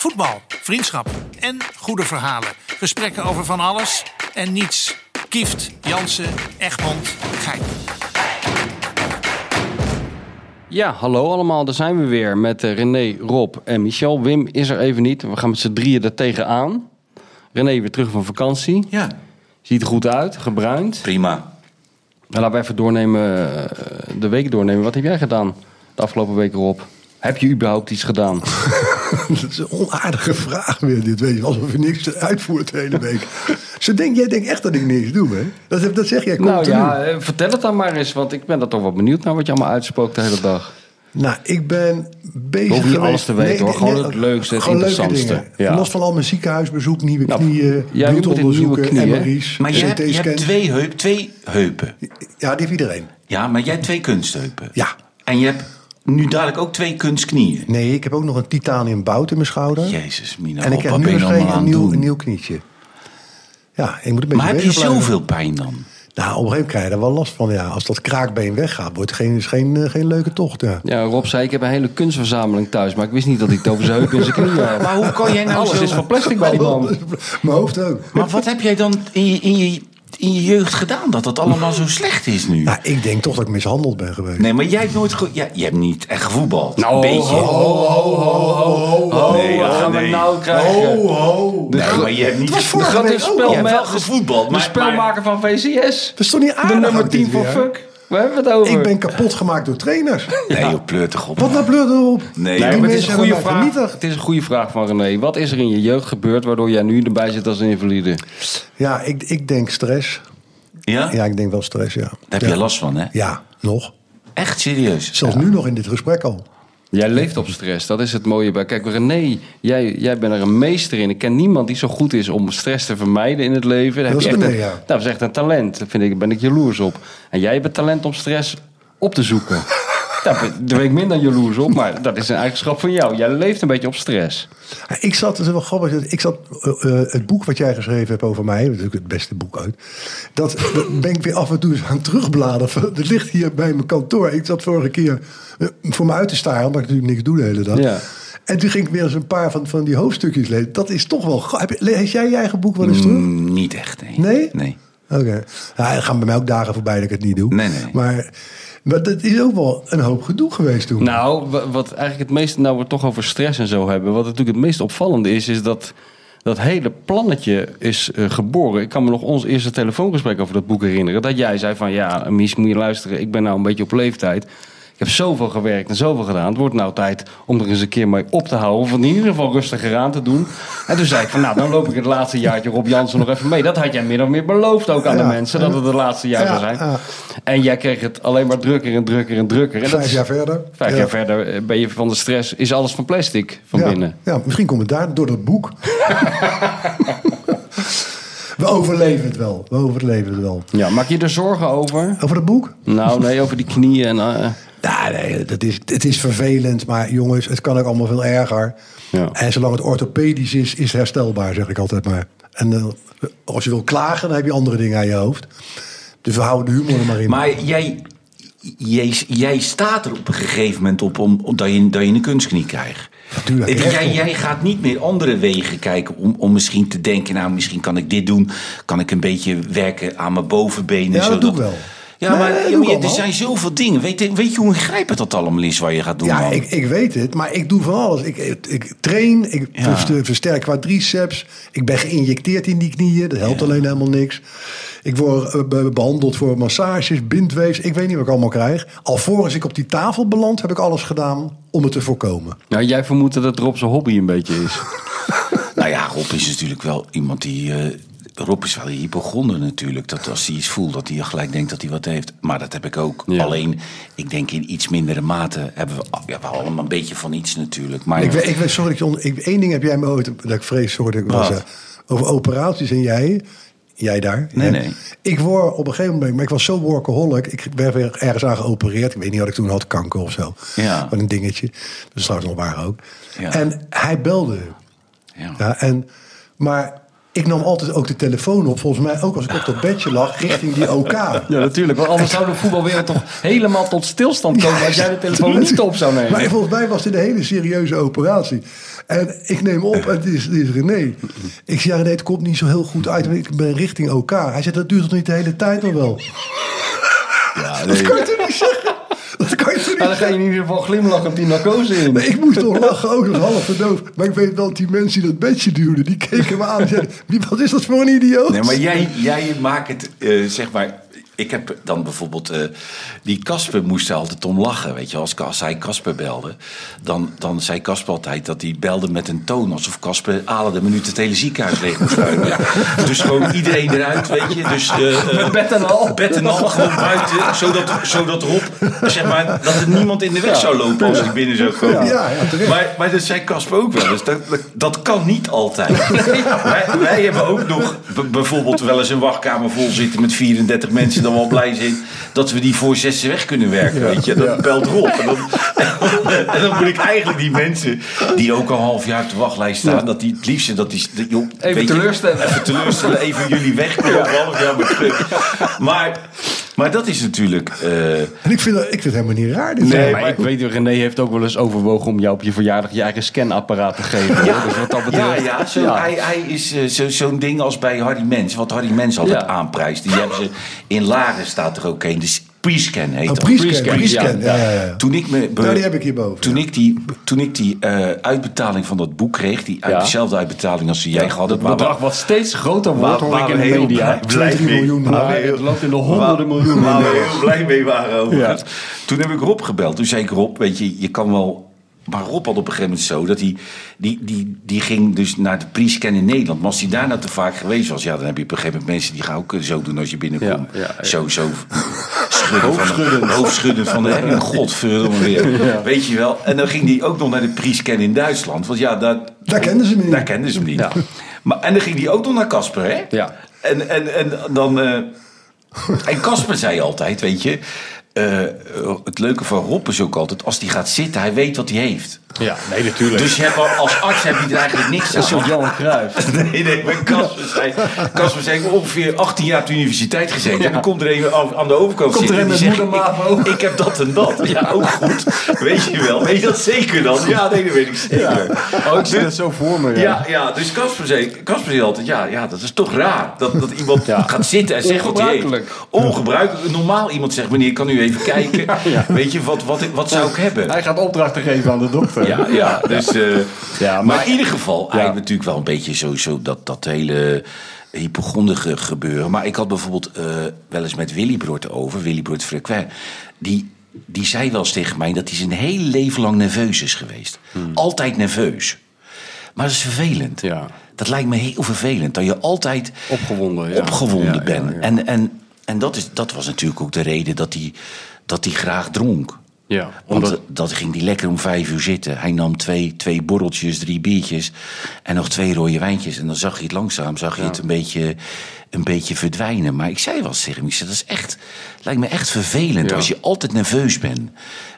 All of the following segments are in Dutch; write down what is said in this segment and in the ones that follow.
Voetbal, vriendschap en goede verhalen. Gesprekken over van alles en niets. Kieft, Jansen, Egmond, Gein. Ja, hallo allemaal, daar zijn we weer met eh, René, Rob en Michel. Wim is er even niet, we gaan met z'n drieën er tegenaan. René weer terug van vakantie, Ja, ziet er goed uit, gebruind. prima. Nou, laten we even doornemen, eh, de week doornemen. Wat heb jij gedaan de afgelopen week, Rob? Heb je überhaupt iets gedaan? Dat is een onaardige vraag weer, dit weet je. Alsof je niks uitvoert de hele week. Zo denk, jij denkt echt dat ik niks doe, hè? Dat, dat zeg jij nou continu. ja, eh, vertel het dan maar eens, want ik ben er toch wel benieuwd naar wat je allemaal uitspookt de hele dag. Nou, ik ben bezig Hoef niet geweest... alles te weten, hoor. Gewoon het leukste, het interessantste. Ja. Los van al mijn ziekenhuisbezoek, nieuwe Nou, knieën, jij in bloedonderzoeken, knieën. MRI's, Maar je hebt, je hebt CT-scans. twee, heup, twee heupen. Ja, die heeft iedereen. Ja, maar jij hebt twee kunstheupen. Ja. En je hebt nu dadelijk ook twee kunstknieën. Nee, ik heb ook nog een titanium bout in mijn schouder. Jezus, Mina, en ik heb nu allemaal een nieuw, een nieuw knietje. Ja, ik moet een beetje Maar heb je zoveel pijn dan? Nou, op een gegeven moment krijg je er wel last van. Ja, als dat kraakbeen weggaat, wordt het geen, is geen, eh, geen leuke tocht. Ja. Ja, Rob zei, ik heb een hele kunstverzameling thuis, maar ik wist niet dat hij het over zijn heup en zijn knieën had. Maar hoe kan jij nou Alles zo- is van plastic bij die man. Mijn hoofd ook. Maar wat heb jij dan in je, in je, in je jeugd gedaan dat het allemaal zo slecht is nu? Nou, ik denk toch dat ik mishandeld ben geweest. Nee, maar jij hebt nooit... ge- Ja, je hebt niet echt gevoetbald. Nou, een beetje. Nee, ja, Wat gaan we nee. nou krijgen? ho. De, Nee, maar je hebt niet... Het was de vorige week. Je hebt wel gevoetbald, de maar- spelmaker van VCS. Dat is toch niet De aardig? nummer ook 10 dit van? Fuck. Waar hebben we het over? Ik ben kapot gemaakt door trainers. Nee, joh, pleurt toch op. Wat nou bleur erop? Nee, die Nee, maar het is, een goede vraag, het is een goede vraag van René. Wat is er in je jeugd gebeurd waardoor jij nu erbij zit als een invalide? Ja, ik, ik denk stress. Ja? Ja, ik denk wel stress, ja. Daar heb ja. je last van, hè? Ja, nog. Echt serieus? Zelfs nu nog in dit gesprek al. Jij leeft op stress, dat is het mooie bij. Kijk, René, jij, jij bent er een meester in. Ik ken niemand die zo goed is om stress te vermijden in het leven. Daar Dat heb is echt een- ja. Dat is echt een talent. Daar vind ik, ben ik jaloers op. En jij hebt het talent om stress op te zoeken. Daar ben, ik minder jaloers op, maar dat is een eigenschap van jou. Jij leeft een beetje op stress. Ik zat, het is wel grappig, ik zat, eh, eh, het boek wat jij geschreven hebt over mij, natuurlijk het beste boek uit, dat, dat ben ik weer af en toe eens aan het terugbladeren. Dat ligt hier bij mijn kantoor. Ik zat vorige keer eh, voor me uit te staren, omdat ik natuurlijk niks doe de hele dag. Ja. En toen ging ik weer eens een paar van, van die hoofdstukjes lezen. Dat is toch wel... lees jij je eigen boek wel eens terug? Mm, niet echt, nee. Nee? Nee. Oké. Ja, er gaan bij mij ook dagen voorbij dat ik het niet doe. Nee, nee. Maar, maar dat is ook wel een hoop gedoe geweest toen. Nou, wa- wat eigenlijk het meest, nou we toch over stress en zo hebben. Wat natuurlijk het meest opvallende is, is dat dat hele plannetje is eh, geboren. Ik kan me nog ons eerste telefoongesprek over dat boek herinneren. Dat jij zei van, ja, Mies, moet je luisteren. Ik ben nou een beetje op leeftijd. Ik heb zoveel gewerkt en zoveel gedaan. Het wordt nou tijd om er eens een keer mee op te houden. Of in ieder geval rustiger aan te doen. En toen zei ik van, nou, dan loop ik het laatste jaartje Rob Jansen nog even mee. Dat had jij min of meer beloofd ook aan de mensen. Dat het het laatste jaar Ja, zou zijn. ja. En jij kreeg het alleen maar drukker en drukker en drukker. En Vijf jaar verder. Vijf Ja. jaar verder eh, ben je van de stress. Is alles van plastic van binnen? Ja, misschien komt het daar door dat boek. We overleven het wel. We overleven het wel. Ja, maak je er zorgen over? Over het boek? Nou, nee, over die knieën. En, eh, Ja, nee, dat is, het is vervelend. Maar jongens, het kan ook allemaal veel erger. Ja. En zolang het orthopedisch is, is het herstelbaar, zeg ik altijd maar. En eh, als je wil klagen, dan heb je andere dingen aan je hoofd. Dus we houden de humor er maar in. Maar jij, jij, jij staat er op een gegeven moment op om, om- dat, je, dat je een kunstknie krijgt. Natuurlijk, jij, jij gaat niet meer andere wegen kijken om, om misschien te denken... nou, misschien kan ik dit doen. Kan ik een beetje werken aan mijn bovenbenen. Ja, dat zodat- doe ik wel. Ja, Nee, maar, er zijn zoveel dingen. Weet, je- weet je hoe ingrijpend dat allemaal is waar je gaat doen? Ja, man? ik, ik weet het, maar ik doe van alles. Ik, ik, ik train, ik Ja. verster- versterk quadriceps. Ik ben geïnjecteerd in die knieën. Dat helpt alleen helemaal niks. Ik word eh, be- behandeld voor massages, bindweefs. Ik weet niet wat ik allemaal krijg. Alvorens ik op die tafel beland, heb ik alles gedaan om het te voorkomen. nou, jij vermoedt dat het Rob zijn hobby een beetje is. Nou ja, Rob is natuurlijk wel iemand die... eh, Rob is wel een hypochonder natuurlijk. Dat als hij iets voelt, dat hij gelijk denkt dat hij wat heeft. Maar dat heb ik ook. Ja. Alleen, ik denk in iets mindere mate hebben we... Ja, we allemaal een beetje van iets natuurlijk. Maar Ik weet, ik weet, sorry, ik, één ding heb jij me ooit, dat ik vrees, sorry dat ik wel Wat? zeg. Over operaties en jij, jij daar. Nee, nee. Ik word op een gegeven moment, maar ik was zo workaholic. Ik werd weer ergens aan geopereerd. Ik weet niet wat ik toen had, kanker of zo. Ja. Wat een dingetje. Dat is trouwens nog waar ook. Ja. En hij belde. Ja. Ja, en, maar ik nam altijd ook de telefoon op, volgens mij ook als ik op dat bedje lag, richting die OK. Ja, natuurlijk. Want anders zou de voetbalwereld toch helemaal tot stilstand komen als jij de telefoon niet op zou nemen. Maar volgens mij was dit een hele serieuze operatie. En ik neem op en het is, het is René. Ik zeg, René, het komt niet zo heel goed uit. Ik ben richting OK. Hij zegt, dat duurt toch niet de hele tijd nog wel? Ja, Dat nee. kan je toch niet zeggen? Dat kan je toch niet dan ga je in ieder geval glimlachen op die narcose in. Nee, ik moest toch lachen, ook dat half verdoofd. Maar ik weet wel dat die mensen die dat bedje duwden, die keken me aan en zeiden... "Wie- Wat is dat voor een idioot? Nee, maar jij, jij maakt het, eh, zeg maar... Ik heb dan bijvoorbeeld... eh, die Casper moest er altijd om lachen, weet je. Als, als hij Casper belde, dan, dan zei Casper altijd dat hij belde met een toon... alsof Casper alle de minuut het hele ziekenhuis leeg moest ruimen. Dus gewoon iedereen eruit, weet je. Dus, eh, eh, bed en al. bed en al gewoon buiten, zodat, zodat Rob, zeg maar, dat er niemand in de weg zou lopen als hij binnen zou komen. Ja, ja, maar, maar dat zei Casper ook wel eens. Dat, dat, dat kan niet altijd. wij, wij hebben ook nog bijvoorbeeld wel eens een wachtkamer vol zitten met 34 mensen, dan wel blij zijn dat we die voor zessen weg kunnen werken. Weet je, dat belt Rob. En dan, en dan moet ik eigenlijk die mensen die ook al een half jaar op de wachtlijst staan, dat die het liefste dat die. dat- joh, Even je, teleurstellen. Even teleurstellen, even jullie wegkomen. Ja. Half jaar. Maar, maar dat is natuurlijk. eh, En ik vind, dat, ik vind het helemaal niet raar. Dit Nee, maar ik weet, René heeft ook wel eens overwogen om jou op je verjaardag je eigen scanapparaat te geven. hoor. Dus wat dat Ja, betreft. ja, zo, Hij, hij is eh, zo- zo'n ding als bij Harry Mens. Wat Harry Mens altijd Ja. aanprijst. Die hebben ze in Laren staat er ook een. Dus pre-scan heet Oh, dat. pre-scan, Pre-scan, pre-scan. ja. Ja, ja, ja. Toen ik me be- Nou, die heb ik hierboven. Toen ik die, toen ik die eh, uitbetaling van dat boek kreeg, die uit, Ja. dezelfde uitbetaling als die jij gehad hebt, Het bedrag wat steeds groter wordt, waar- hoor ik in de heel media. blij- blij 2 mee- miljoen. Maar heel- het loopt in de honderden miljoenen. Waar we heel blij mee waren. Ja. Toen heb ik Rob gebeld. Toen zei ik Rob, weet je, je kan wel... Maar Rob had op een gegeven moment zo dat hij... Die, die, die ging dus naar de pre-scan in Nederland. Maar als hij daar nou te vaak geweest was... Ja, dan heb je op een gegeven moment mensen die gaan ook zo doen als je binnenkomt. Ja, ja, ja. Zo, zo schudden hoofdschuddend. van de, van godverdomme weer. Weet je wel. En dan ging hij ook nog naar de pre-scan in Duitsland. Want ja, daar, Daar kenden ze me niet. daar kenden ze hem niet. Ja. Maar, en dan ging hij ook nog naar Casper, hè? Ja. En, en, en dan... eh, en Casper zei altijd, weet je... eh, het leuke van Rob is ook altijd... als hij gaat zitten, hij weet wat hij heeft. Ja, nee, natuurlijk. Dus je hebt, al- als arts heb je er eigenlijk niks dat is aan. zo'n Johan Cruijff. Nee, nee, maar Casper zei... Casper zei, ik heb ongeveer 18 jaar op de universiteit gezeten. En dan komt er een aan de overkant Komt er zitten. een en die met zegt, moeder Mavo. ik, ik heb dat en dat. Ja, ook goed. Weet je wel. Weet je dat zeker dan? Ja, nee, dat weet ik zeker. Oh, ik zie dat zo voor me. Ja. Ja, ja, dus Casper zei, Casper zei altijd, ja, ja, dat is toch raar. Dat, dat iemand Ja. gaat zitten en zegt wat hij heeft. Ongebruikelijk. Normaal iemand zegt, meneer, kan u even kijken? ja. Weet je, wat, wat, wat zou ik hebben? Hij gaat opdrachten geven aan de dokter. Ja, ja, dus, eh, Ja, maar, maar- in ieder geval, Ja. eigenlijk natuurlijk wel een beetje sowieso dat, dat hele hypochondige gebeuren. Maar ik had bijvoorbeeld eh, wel eens met Willy Broert over, Willy Broert Frequin. Die, die zei wel eens tegen mij dat hij zijn hele leven lang nerveus is geweest. Altijd nerveus. Maar dat is vervelend. Hmm. Ja. Dat lijkt me heel vervelend. Dat je altijd Opgewonden, ja. opgewonden Ja, bent. En, en, en dat, is, dat was natuurlijk ook de reden dat hij, dat hij graag dronk. Ja, Want omdat, dat ging hij lekker om vijf uur zitten. Hij nam twee, twee borreltjes, drie biertjes en nog twee rode wijntjes. En dan zag je het langzaam, zag je het een beetje, een beetje verdwijnen. Maar ik zei wel tegen hem, ik zei, dat is echt, lijkt me echt vervelend Ja. als je altijd nerveus bent.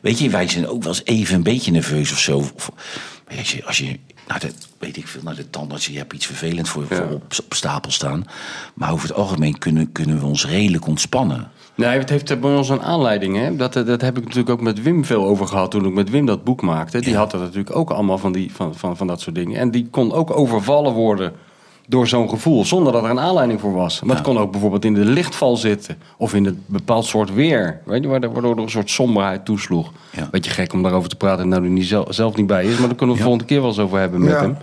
Weet je, wij zijn ook wel eens even een beetje nerveus of zo. Of, als je, als je naar de, weet ik veel, naar de tandarts, je hebt iets vervelends voor, Ja. voor op, op stapel staan. Maar over het algemeen kunnen, kunnen we ons redelijk ontspannen. Nee, het heeft bij ons een aanleiding. Hè? Dat, dat heb ik natuurlijk ook met Wim veel over gehad toen ik met Wim dat boek maakte. Die had er natuurlijk ook allemaal van, die, van, van, van dat soort dingen. En die kon ook overvallen worden door zo'n gevoel, zonder dat er een aanleiding voor was. Maar het kon ook bijvoorbeeld in de lichtval zitten. Of in een bepaald soort weer. Weet je, waardoor er een soort somberheid toesloeg. Ja. Beetje gek om daarover te praten, nou die niet zelf, zelf niet bij is. Maar daar kunnen we de volgende keer wel eens over hebben met Ja. hem.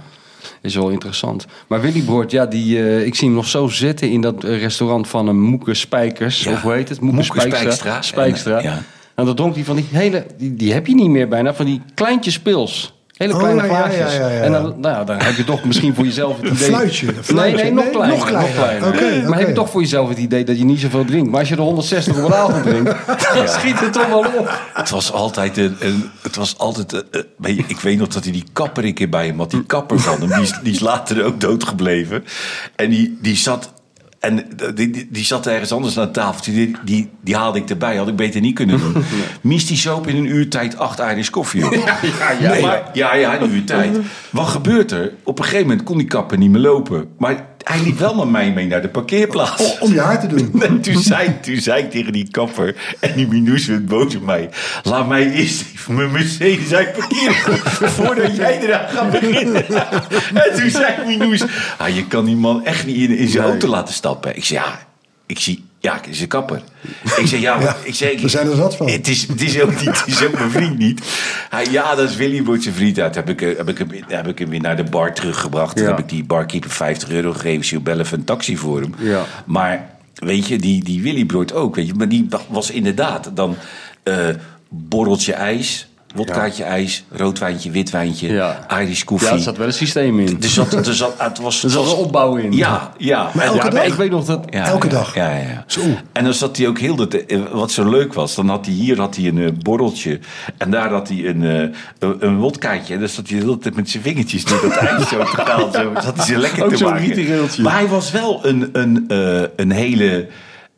Is wel interessant. Maar Willy ja, die, eh, ik zie hem nog zo zitten in dat eh, restaurant van een Moeke Spijkers. Ja. Of hoe heet het? Moeke, Moeke Spijkstra. Spijkstra. Spijkstra. En, eh, ja. En dan dronk hij van die hele, die, die heb je niet meer bijna, van die kleintjes pils. Hele Oh, kleine ja, ja, glaasjes. ja, ja, ja. En dan, nou, dan heb je toch misschien voor jezelf het Een idee... fluitje, een Nee, fluitje. nee, nog Nee, kleiner. nog kleiner. kleiner. Oké, Maar heb je toch voor jezelf het idee dat je niet zoveel drinkt. Maar als je er 160 op een avond drinkt, dan schiet het toch wel op. Het was altijd een. een- het was altijd. een- een- weet je, ik weet nog dat hij die kapper een keer bij hem had. Die kapper van hem. Die is, die is later ook doodgebleven. En die, die zat. En die, die, die zat ergens anders aan tafel. Die, die, die haalde ik erbij. Had ik beter niet kunnen doen. Mies die soap in een uur tijd acht Irish koffie op. Ja, ja, maar, ja, ja, in een uur tijd. Wat gebeurt er? Op een gegeven moment kon die kapper niet meer lopen. Maar hij liep wel met mij mee naar de parkeerplaats. Om je haar te doen. En toen zei, toen zei ik tegen die kapper en die Minoes werd boos op mij. Laat mij eerst even mijn Mercedes uit parkeren voordat jij eraan gaat beginnen. En toen zei Minoes, ah, je kan die man echt niet in, in zijn auto laten stappen. Ik zei, ja, ik zie, ja, het is een kapper. Ik zei, ja, maar, Ja, ik zei, ik- we zijn er zat van. Het is, het is ook niet, het is ook mijn vriend niet. Hij, ja, dat is Willy wordt zijn vriend uit. Heb ik, eh, heb, ik, hem- heb ik hem weer naar de bar teruggebracht. Toen heb ik die barkeeper 50 euro gegeven. Zie bellen voor een taxi voor hem. Ja. Maar weet je, die, die Willy Broert ook. Weet je, maar die was inderdaad dan eh borreltje ijs, wodkaatje ijs, roodwijntje, witwijntje, Ja. Irish koffie. Ja, er zat wel een systeem in. er zat, er zat, het was, Er zat een opbouw in. Ja, ja. Maar elke ja, dag? ik weet nog dat... ja, Elke ja, dag? Ja, ja, ja. Zo. En dan zat hij ook heel de tijd- wat zo leuk was, dan had hij hier had hij een eh, borreltje en daar had hij een, eh, een, een wodkaatje. En dan zat hij de hele tijd met zijn vingertjes door dat ijs zo te. Zo zat hij ze lekker Ook te zo'n maken. Maar hij was wel een, een, eh, een hele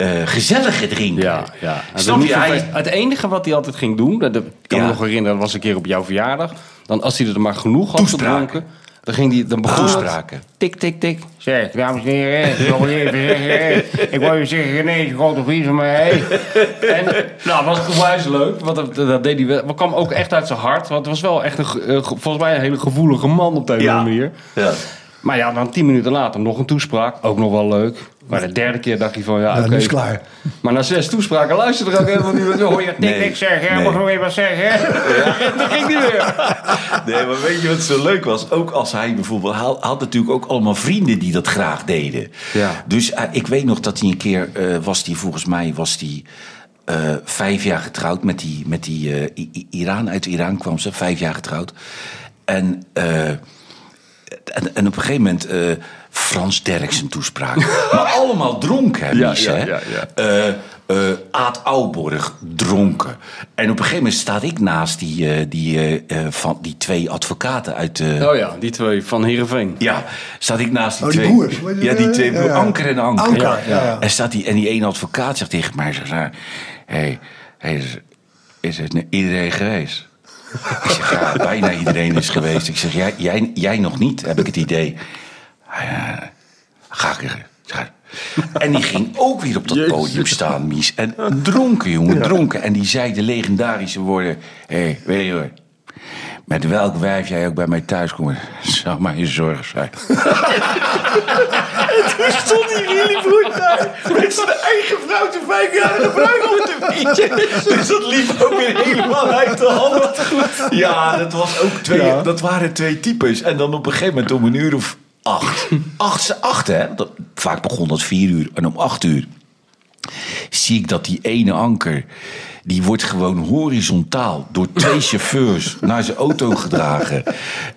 eh, gezellige drinker. Ja, ja. Het, Snap je? Hij- het enige wat hij altijd ging doen, dat, kan Ja. me nog herinneren, dat was een keer op jouw verjaardag. Dan als hij er maar genoeg had gedronken, dan ging hij, dan begon het- Toespraken. Tik, tik, tik. Zeg, dames en heren, ik wil even zeggen, ik wil je zeggen, René is een grote vriend van mij. En nou, was het onwijs leuk, want dat, dat deed hij wel. Maar kwam ook echt uit zijn hart, want het was wel echt een, eh, ge- volgens mij een hele gevoelige man op de een of Ja. manier. Ja. Maar ja, dan tien minuten later nog een toespraak. Ook nog wel leuk. Maar de derde keer dacht hij van, ja, Ja, oké. is klaar. Maar na zes toespraken luisterde er ook helemaal niet meer. Dan hoor je tik, Nee, tik zeggen. nee. Mag nog even wat zeggen. Dan ging hij weer. Nee, maar weet je wat zo leuk was? Ook als hij bijvoorbeeld... Hij had natuurlijk ook allemaal vrienden die dat graag deden. Ja. Dus eh, ik weet nog dat hij een keer... eh, was hij volgens mij was die, eh, vijf jaar getrouwd met die, met die eh, Iran. Uit Iran kwam ze, vijf jaar getrouwd. En, eh, en, en op een gegeven moment... Frans Derksen toespraak. maar allemaal dronken, hè, Ja, Mies, ja, hè? ja, ja. eh eh Aad Ouborg dronken. En op een gegeven moment staat ik naast die, eh, die, van, die twee advocaten uit de... Oh ja, die twee van Heerenveen. Ja, staat ik naast die Oh, die twee... Ja, die twee broers. ja. Anker en Anker. Anker, ja. ja, ja. En, staat die, en die ene advocaat zegt tegen mij... Zegt, hé, hey, hey, is, is het iedereen geweest? ik zeg, ja, bijna iedereen is geweest. Ik zeg, jij, jij, jij nog niet, heb ik het idee. Ja, ga ik er. En die ging ook weer op dat Jezus. podium staan, Mies. En dronken, jongen, dronken. En die zei de legendarische woorden... Hé, hey, weet je hoor... Met welk wijf jij ook bij mij thuis komt, zou maar je zorgen zijn. en toen stond die Willybroer daar met zijn eigen vrouw te vijf jaar de bruiloft te vieren. Dus dat liep ook weer helemaal uit de hand. Ja, dat, was ook twee, dat waren twee types. En dan op een gegeven moment om een uur of acht. Acht, acht hè? Vaak begon dat vier uur. En om acht uur zie ik dat die ene anker... die wordt gewoon horizontaal door twee chauffeurs naar zijn auto gedragen.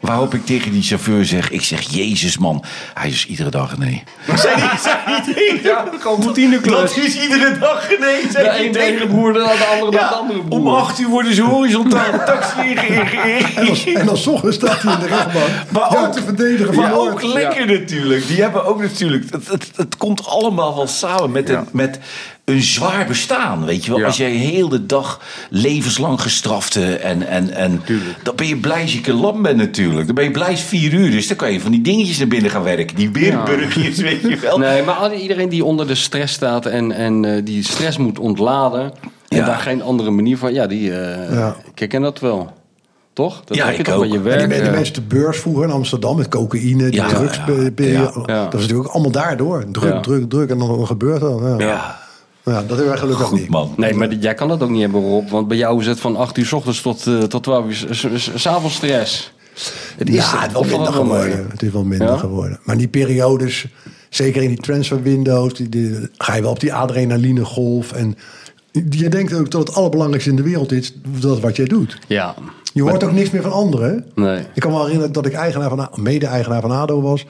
Waarop ik tegen die chauffeur zeg... ik zeg, jezus man, hij is iedere dag nee. Zei die, tegen Ja, gewoon routineklus. Dat is iedere dag nee, De een tegen ene broer, de andere de ja, andere broer. om acht uur worden ze horizontaal de taxi ingegeven. En dan, ochtends staat hij in de rechtbank. Maar ook, te verdedigen moord. ook lekker natuurlijk. Die hebben ook natuurlijk. Het, het, het komt allemaal wel samen met, een, met een zwaar bestaan. Weet je wel, Ja. als jij heel de dag levenslang gestrafte en. en, en dan ben je blij als je een lam bent natuurlijk. Dan ben je blij als vier uur. Dus dan kan je van die dingetjes naar binnen gaan werken. Die berenburgers, weet je wel. Nee, maar iedereen die onder de stress staat en, en eh, die stress moet ontladen... en Ja. daar geen andere manier van... Ja, die... eh Ja. Ik herken dat wel. Toch? Dat Ja, heb je ik toch ook. je En werk. die, die eh, mensen de beurs vroeger in Amsterdam met cocaïne, die Ja, drugs. ja, ja, ja. Dat is natuurlijk ook allemaal daardoor. Druk, Ja. druk, druk. En dan gebeurt dat. Ja. Ja. Dat hebben wij gelukkig goed niet. man. Nee, maar jij kan dat ook niet hebben, Rob. Want bij jou is het van 8 uur s ochtends tot, eh, tot 12 uur s'avonds stress. Het Ja, het is wel minder geworden. Het is wel minder Ja? geworden. Maar die periodes, zeker in die transfer windows, die, die- ga je wel op die adrenaline golf. En je denkt ook dat het allerbelangrijkste in de wereld is, dat wat jij doet. Ja. Je hoort ook niks meer van anderen. Nee. Ik kan me herinneren dat ik eigenaar van, A- mede-eigenaar van ADO was.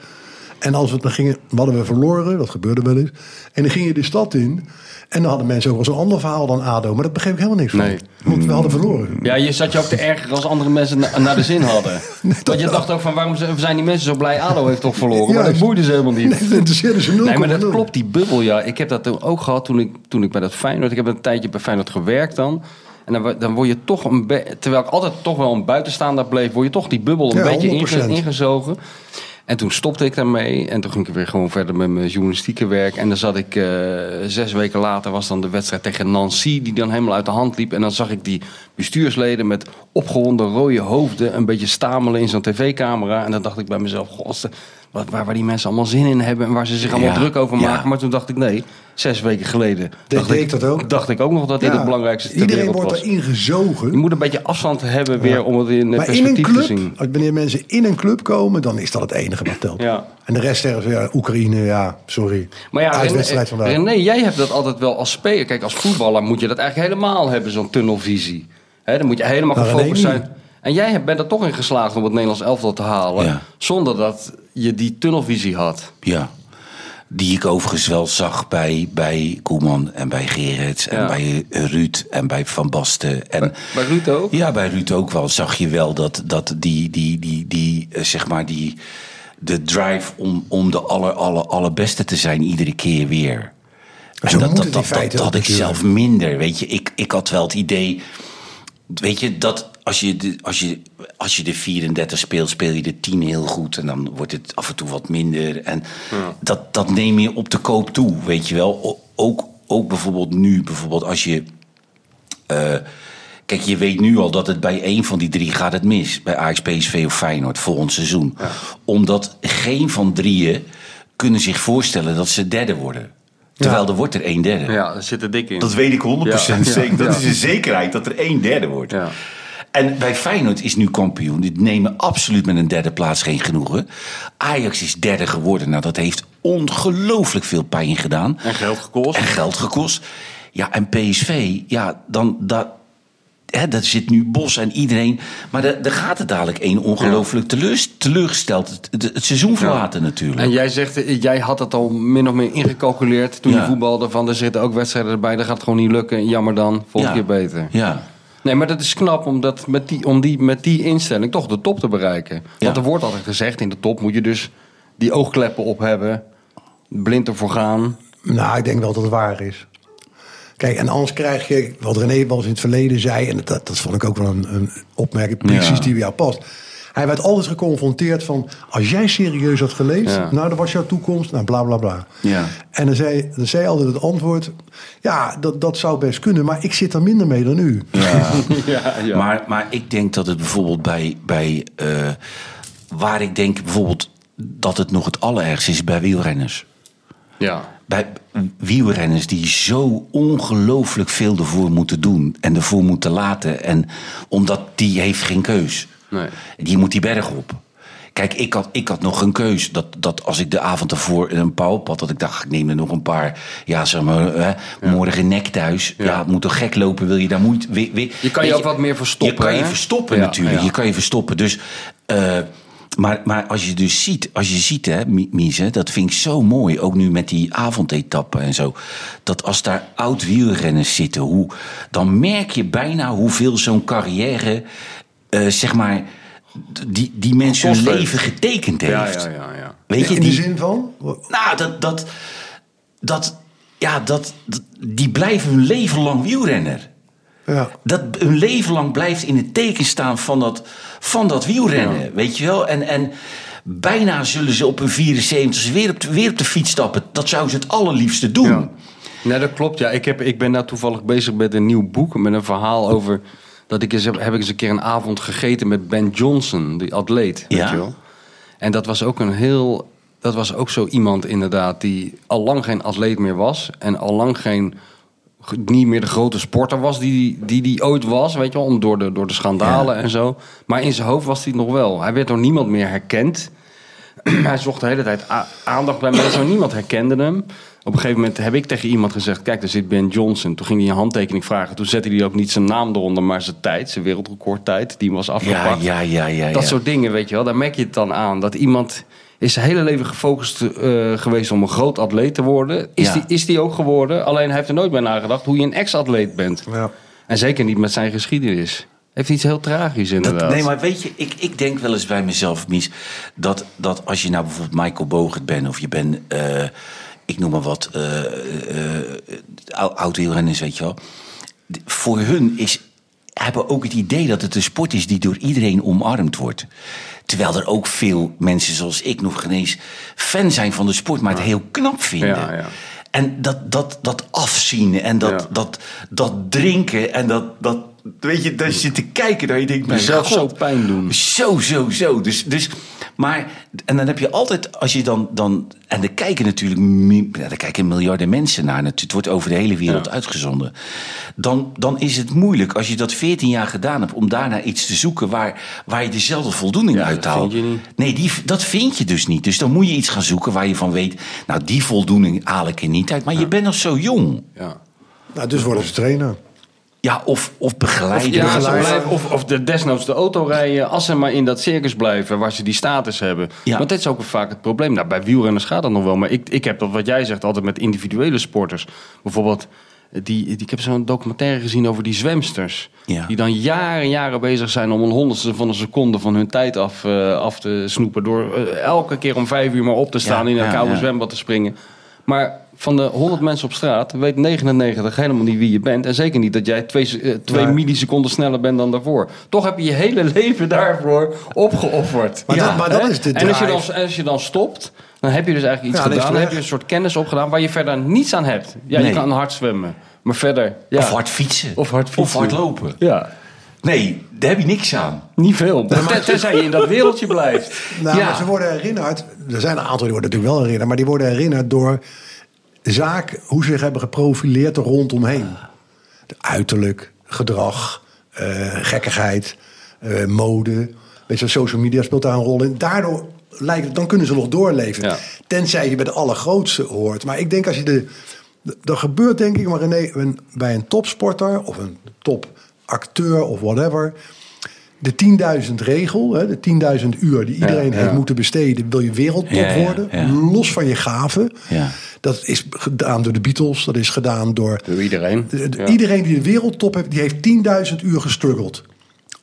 En als we het dan gingen, hadden we verloren, dat gebeurde wel eens. En dan ging je de stad in. En dan hadden mensen ook wel zo'n ander verhaal dan ADO. Maar dat begreep ik helemaal niks van. Nee. Want we hadden verloren. Ja, je zat je ook te ergeren als andere mensen na- naar de zin hadden. Want je dacht ook van, waarom zijn die mensen zo blij? ADO heeft toch verloren? Maar dat boeide ze helemaal niet. Nee, dat interesseerde ze 0,0. Nee, maar dat klopt, die bubbel, ja. Ik heb dat toen ook gehad toen ik, toen ik bij dat Feyenoord... Ik heb een tijdje bij Feyenoord gewerkt dan. En dan, dan word je toch een... Terwijl ik altijd toch wel een buitenstaander bleef... word je toch die bubbel een Ja, beetje 100%. inge- ingezogen. En toen stopte ik daarmee. En toen ging ik weer gewoon verder met mijn journalistieke werk. En dan zat ik eh, zes weken later was dan de wedstrijd tegen Nancy. Die dan helemaal uit de hand liep. En dan zag ik die bestuursleden met opgewonden rode hoofden. Een beetje stamelen in zo'n tv-camera. En dan dacht ik bij mezelf, god, wat, waar, waar die mensen allemaal zin in hebben. En waar ze zich allemaal Ja, druk over ja. maken. Maar toen dacht ik, nee, zes weken geleden. dacht ik, dat ook. Dacht ik ook nog dat dit Ja, het belangrijkste ter Iedereen wordt was. erin gezogen. Je moet een beetje afstand hebben weer om het in Maar in een perspectief te club, zien. als- wanneer mensen in een club komen, dan is dat het enige wat telt. Ja. En de rest zeggen ze, ja, Oekraïne, ja, sorry. Maar ja, René, vandaag. René, jij hebt dat altijd wel als speler. Kijk, als voetballer moet je dat eigenlijk helemaal hebben, zo'n tunnelvisie. Hè, dan moet je helemaal Nou, gefocust zijn. En jij bent er toch in geslaagd om het Nederlands elftal te halen. Zonder dat je die tunnelvisie had. Ja. Die ik overigens wel zag bij, bij Koeman en bij Gerrits en Ja. bij Ruud en bij Van Basten. En, Bij Ruud ook? Ja, bij Ruud ook wel. Zag je wel dat, dat die, die, die, die, eh, zeg maar, die, de drive om, om de aller, aller, allerbeste te zijn iedere keer weer. Maar zo En dat, dat, dat, dat had ik zelf minder. Weet je, ik, ik had wel het idee. Weet je, dat als je, de, als, je, als je de 34 speelt, speel je de 10 heel goed. En dan wordt het af en toe wat minder. En dat, dat neem je op de koop toe, weet je wel. O- Ook, ook bijvoorbeeld nu, bijvoorbeeld als je. eh, kijk, je weet nu al dat het bij één van die drie gaat het mis. Bij Ajax, PSV of Feyenoord volgend seizoen. Omdat geen van drieën kunnen zich voorstellen dat ze derde worden. Terwijl er wordt er één derde. Ja, daar zit er dik in. Dat weet ik 100% Ja, ja, zeker. Dat ja. is een zekerheid dat er één derde wordt. Ja. En bij Feyenoord is nu kampioen. Die nemen absoluut met een derde plaats geen genoegen. Ajax is derde geworden. Nou, dat heeft ongelooflijk veel pijn gedaan. En geld gekost. En geld gekost. Ja, en PSV, ja, dan... Dat, hè, daar zit nu Bos en iedereen. Maar daar gaat het dadelijk één ongelooflijk teleurs- teleurgesteld. Het, het, het seizoen verlaten natuurlijk. En jij zegt, eh, jij had het al min of meer ingecalculeerd toen Ja. je voetbalde. Van er zitten ook wedstrijden erbij, dat gaat gewoon niet lukken. Jammer dan, volgende Ja. keer beter. Ja. Nee, maar dat is knap om, dat met die, om die, met die instelling toch de top te bereiken. Want Ja. er wordt altijd gezegd, in de top moet je dus die oogkleppen op hebben. Blind ervoor gaan. Nou, ik denk wel dat het waar is. Kijk, en anders krijg je, wat René wel eens in het verleden zei, en dat, dat vond ik ook wel een, een opmerking precies Ja. die bij jou past. Hij werd altijd geconfronteerd van, als jij serieus had geleefd, Ja. nou, dat was jouw toekomst, nou, bla bla bla. Ja. En dan zei, dan zei altijd het antwoord, ja, dat, dat zou best kunnen, maar ik zit er minder mee dan u. Ja. Ja, ja. Maar, maar ik denk dat het bijvoorbeeld bij, bij eh, waar ik denk bijvoorbeeld dat het nog het allerergste is bij wielrenners. ja. Bij wielrenners die zo ongelooflijk veel ervoor moeten doen en ervoor moeten laten. En omdat die heeft geen keus. Nee. Die moet die berg op. Kijk, ik had, ik had nog een keus. Dat, dat als ik de avond ervoor een pauw had, dat ik dacht, ik neem er nog een paar. Ja, zeg maar, hè, morgen nek thuis. Ja. het moet toch gek lopen, wil je daar moeite. we- we- Je kan je ook wat meer verstoppen, Je kan je verstoppen Ja, natuurlijk. Je kan je verstoppen. Dus. eh, maar, maar als je dus ziet, als je ziet, hè, Mi- Mies, dat vind ik zo mooi. Ook nu met die avondetappen en zo. Dat als daar oud wielrenners zitten, hoe, dan merk je bijna hoeveel zo'n carrière, eh, zeg maar, die, die mensen hun leven getekend heeft. Ja, ja, ja, ja. Weet je, in de die, zin van, nou, dat, dat, dat, ja, dat, dat- die blijven hun leven lang wielrenner. ja. Dat hun leven lang blijft in het teken staan van dat, van dat wielrennen. Weet je wel? En, en bijna zullen ze op hun 74 weer op, de, weer op de fiets stappen. Dat zouden ze het allerliefste doen. Ja. Nee, dat klopt. Ja. Ik, heb, ik ben nou toevallig bezig met een nieuw boek. Met een verhaal over... Dat ik eens heb, heb ik eens een keer een avond gegeten met Ben Johnson, die atleet. Weet Ja. je wel? En dat was ook een heel... Dat was ook zo iemand inderdaad die al lang geen atleet meer was. En al lang geen... Niet meer de grote sporter was die die, die ooit was, weet je wel, om door de, door de schandalen en zo. Maar in zijn hoofd was hij nog wel. Hij werd door niemand meer herkend. hij zocht de hele tijd aandacht bij mensen, maar niemand herkende hem. Op een gegeven moment heb ik tegen iemand gezegd: Kijk, daar zit Ben Johnson. Toen ging hij een handtekening vragen. Toen zette hij ook niet zijn naam eronder, maar zijn tijd, zijn wereldrecordtijd. Die was Ja, afgepakt. ja, ja, ja. Dat ja. soort dingen, weet je wel. Daar merk je het dan aan. Dat iemand is zijn hele leven gefocust eh, geweest om een groot atleet te worden. Is, Ja. die, is die ook geworden. Alleen hij heeft er nooit bij nagedacht hoe je een ex-atleet bent. Ja. En zeker niet met zijn geschiedenis. Heeft iets heel tragisch inderdaad. Dat, nee, maar weet je, ik, ik denk wel eens bij mezelf, Mies, dat, dat als je nou bijvoorbeeld Michael Bogert bent, of je bent, eh, ik noem maar wat, eh oud wielrenners, weet je wel. Voor hun is hebben ook het idee dat het een sport is die door iedereen omarmd wordt. Terwijl er ook veel mensen zoals ik nog geen eens fan zijn van de sport, maar het heel knap vinden. Ja, ja. En dat, dat, dat afzien en dat, Ja. dat, dat drinken en dat, dat, weet je, dat je zit te kijken dat je denkt, mijn Jezelf zo pijn doen. Zo, zo, zo. Dus, dus, maar, en dan heb je altijd, als je dan, dan en er kijken natuurlijk, er kijken miljarden mensen naar, het wordt over de hele wereld Ja. uitgezonden. Dan, dan is het moeilijk, als je dat 14 jaar gedaan hebt, om daarna iets te zoeken waar, waar je dezelfde voldoening Ja, uit haalt. Nee, die, dat vind je dus niet. Dus dan moet je iets gaan zoeken waar je van weet, nou, die voldoening haal ik er niet uit. Maar je bent nog zo jong. Ja. Nou, dus worden ze trainer. Ja, of, of. Ja, begeleiden. blijven- of, of de desnoods de auto rijden, als ze maar in dat circus blijven waar ze die status hebben. Ja. Want dit is ook vaak het probleem. Nou, bij wielrenners gaat dat nog wel, maar ik, ik heb dat wat jij zegt altijd met individuele sporters. Bijvoorbeeld, die, die, ik heb zo'n documentaire gezien over die zwemsters. Ja. Die dan jaren en jaren bezig zijn om een honderdste van een seconde van hun tijd af, eh, af te snoepen. Door eh, elke keer om vijf uur maar op te staan Ja, in een ja, koude ja. zwembad te springen. Maar van de 100 mensen op straat weet 99 helemaal niet wie je bent. En zeker niet dat jij twee, eh, twee milliseconden sneller bent dan daarvoor. Toch heb je je hele leven daarvoor opgeofferd. Maar dat- maar dat is de en als je, dan, als je dan stopt, dan heb je dus eigenlijk iets Ja, gedaan. Dan heb je een soort kennis opgedaan waar je verder niets aan hebt. Ja, je kan hard zwemmen. Maar verder... Ja. Of hard fietsen. Of hard fietsen. Of hard lopen. Ja, Nee, daar heb je niks aan. niet veel. Ten- Tenzij je in dat wereldje blijft. Nou, Ja. ze worden herinnerd. Er zijn een aantal die worden natuurlijk wel herinnerd. Maar die worden herinnerd door de zaak, hoe ze zich hebben geprofileerd er rondomheen. De uiterlijk, gedrag, eh, gekkigheid, eh, mode. Weet je, social media speelt daar een rol in. Daardoor lijkt het, dan kunnen ze nog doorleven. Ja. Tenzij je bij de allergrootste hoort. Maar ik denk als je de. Er gebeurt denk ik maar René, bij een topsporter of een topacteur of whatever. De 10.000 regel, hè, de 10.000 uur die iedereen ja. heeft moeten besteden, wil je wereldtop worden, los van je gaven. Ja. Dat is gedaan door de Beatles, dat is gedaan door Door iedereen. Iedereen die de wereldtop heeft, die heeft 10.000 uur gestruggeld.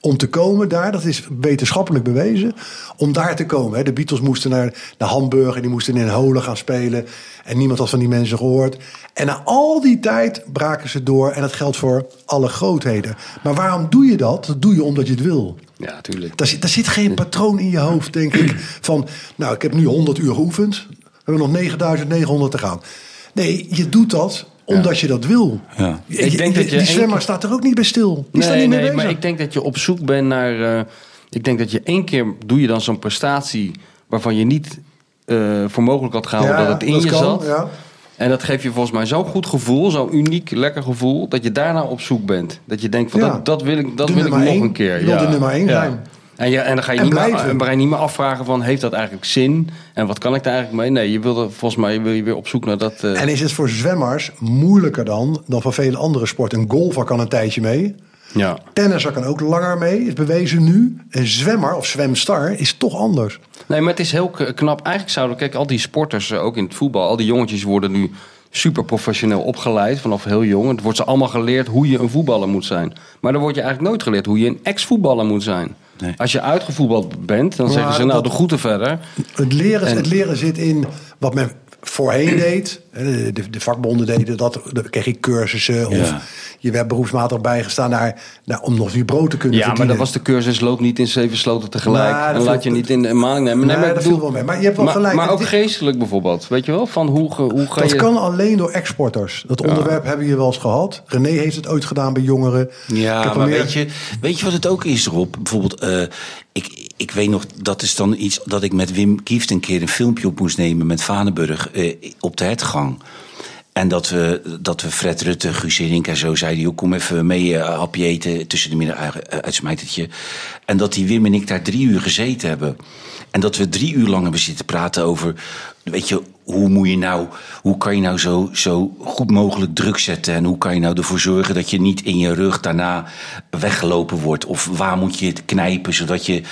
Om te komen daar, dat is wetenschappelijk bewezen, om daar te komen. hè. De Beatles moesten naar, naar Hamburg en die moesten in Holen gaan spelen. En niemand had van die mensen gehoord. En na al die tijd braken ze door. En dat geldt voor alle grootheden. Maar waarom doe je dat? Dat doe je omdat je het wil. Ja, tuurlijk. Daar zit, daar zit geen patroon in je hoofd, denk ik. Van, nou, ik heb nu 100 uur geoefend. We hebben nog 9900 te gaan. Nee, je doet dat omdat je dat wil. Ik denk dat je die zwemmer keer- staat er ook niet bij stil. Die staat nee, niet mee nee, bezig. maar ik denk dat je op zoek bent naar. eh, ik denk dat je één keer doe je dan zo'n prestatie waarvan je niet eh, voor mogelijk had gehouden Ja, dat het in dat je kan, zat. ja. En dat geeft je volgens mij zo'n goed gevoel, zo'n uniek, lekker gevoel, dat je daarna op zoek bent. Dat je denkt van Ja. dat, dat wil ik, dat wil ik nog één. een keer. Je wilt de nummer één zijn. En, je, en dan ga je En niet meer, ga je niet meer afvragen van heeft dat eigenlijk zin? En wat kan ik daar eigenlijk mee? Nee, je wil er, volgens mij wil je weer op zoek naar dat. eh, En is het voor zwemmers moeilijker dan dan voor vele andere sporten? Een golfer kan een tijdje mee. ja. Tennisser kan ook langer mee, is bewezen nu. Een zwemmer of zwemstar is toch anders. Nee, maar het is heel knap. Eigenlijk zouden, kijk, al die sporters, eh, ook in het voetbal, al die jongetjes worden nu super professioneel opgeleid vanaf heel jong. Het wordt ze allemaal geleerd hoe je een voetballer moet zijn. Maar dan wordt je eigenlijk nooit geleerd hoe je een ex-voetballer moet zijn. Nee. Als je uitgevoetbald bent, dan Maar zeggen ze nou dat- de groeten verder. Het leren, En- het leren zit in wat men voorheen deed. De, de, de vakbonden deden dat. Dan kreeg je cursussen. Of Ja. je werd beroepsmatig bijgestaan naar, naar, om nog je brood te kunnen Ja, maar dat was de cursus loop niet in zeven sloten tegelijk. Nou, dat en laat je niet in de maling nemen. Nee, maar ik dat bedoel- viel wel mee. Maar je hebt wel maar, gelijk. Maar ook geestelijk bijvoorbeeld. Weet je wel? Van hoe, hoe ga Dat je... kan alleen door exporters. Dat onderwerp hebben we wel eens gehad. René heeft het ooit gedaan bij jongeren. Ik Ja, heb maar meer- weet je, weet je wat het ook is, Rob? Bijvoorbeeld, eh, ik, ik weet nog, dat is dan iets dat ik met Wim Kieft een keer een filmpje op moest nemen met Vanenburg eh, op de hertgang. En dat we, dat we Fred Rutte, Guus en zo zeiden... joh, kom even mee eh, hapje eten tussen de middag uh, uitsmijtertje. En dat die Wim en ik daar drie uur gezeten hebben. En dat we drie uur lang hebben zitten praten over... weet je, hoe moet je nou... hoe kan je nou zo, zo goed mogelijk druk zetten... en hoe kan je nou ervoor zorgen dat je niet in je rug daarna weggelopen wordt... of waar moet je het knijpen, zodat je...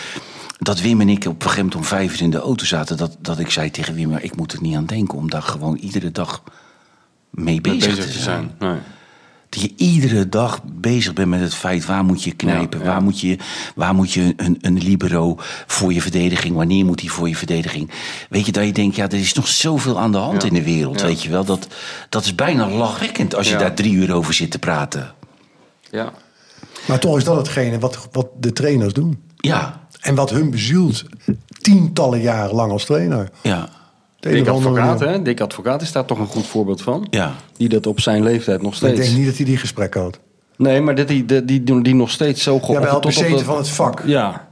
Dat Wim en ik op een gegeven moment om vijf uur in de auto zaten... dat, dat ik zei tegen Wim, maar ik moet er niet aan denken... om daar gewoon iedere dag mee bezig, bezig te zijn. Nee. Dat je iedere dag bezig bent met het feit waar moet je knijpen, Ja, ja. waar moet je, waar moet je een, een libero voor je verdediging, wanneer moet die voor je verdediging. Weet je dat je denkt, ja, er is nog zoveel aan de hand Ja, in de wereld, ja. weet je wel. Dat, dat is bijna lachwekkend als je Ja. daar drie uur over zit te praten. Ja. Maar toch is dat hetgene wat, wat de trainers doen. Ja, En wat hun bezielt tientallen jaren lang als trainer. ja, Dick Advocaat, hè? Dick Advocaat is daar toch een goed voorbeeld van. ja. Die dat op zijn leeftijd nog Maar ik steeds... denk niet dat hij die gesprek had. Nee, maar dat die, die, die, nog steeds zo... ge- Jawel, tot op bezeten dat- van het vak. Ja.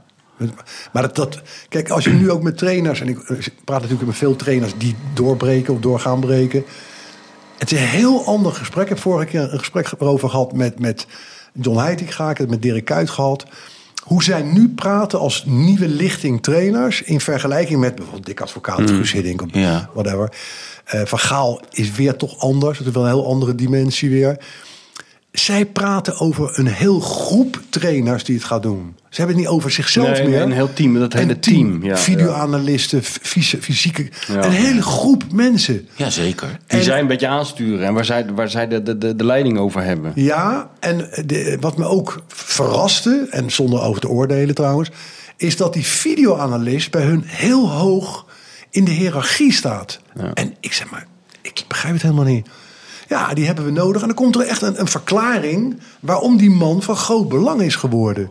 Maar dat, dat, kijk, als je nu ook met trainers, en ik praat natuurlijk met veel trainers die doorbreken of door gaan breken. Het is een heel ander gesprek. Ik heb vorige keer een gesprek erover gehad met, met John Heiting, ga ik het met Dirk Kuyt gehad. Hoe zij nu praten als nieuwe lichting trainers in vergelijking met bijvoorbeeld Dick Advocaat, Guus Hiddink, of Ja. whatever. Eh, van Gaal is weer toch anders. Het is wel een heel andere dimensie weer. Zij praten over een heel groep trainers die het gaat doen. Ze hebben het niet over zichzelf Nee, meer. nee, een heel team, dat hele Een team. team, ja, Videoanalisten, fys- fysieke... Ja. Een hele groep mensen. ja zeker. Die En- zij een beetje aansturen en waar zij, waar zij de, de, de, de leiding over hebben. Ja, en de, wat me ook verraste, en zonder over te oordelen trouwens... is dat die videoanalist bij hun heel hoog in de hiërarchie staat. En ik zeg maar, ik begrijp het helemaal niet. Ja, die hebben we nodig. En dan komt er echt een, een verklaring... waarom die man van groot belang is geworden.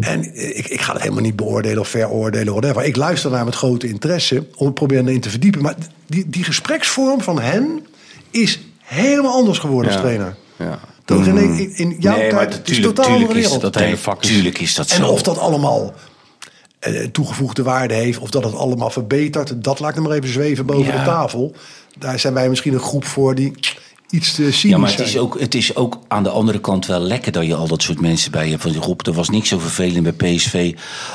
En ik, ik ga het helemaal niet beoordelen of veroordelen, whatever. Ik luister naar met grote interesse om het proberen erin te verdiepen. Maar die, die gespreksvorm van hen is helemaal anders geworden als trainer. Ja. Dat René, in, in jouw Nee, het is totaal andere is wereld. dat hele Nee, vak is- Tuurlijk is dat en zo. of dat allemaal toegevoegde waarde heeft, of dat het allemaal verbetert, dat laat ik nog maar even zweven boven Ja. de tafel. Daar zijn wij misschien een groep voor die iets te cynisch Ja, maar het zijn. is, ook, het is ook aan de andere kant wel lekker dat je al dat soort mensen bij je hebt. Want Rob, er was niks zo vervelend bij PSV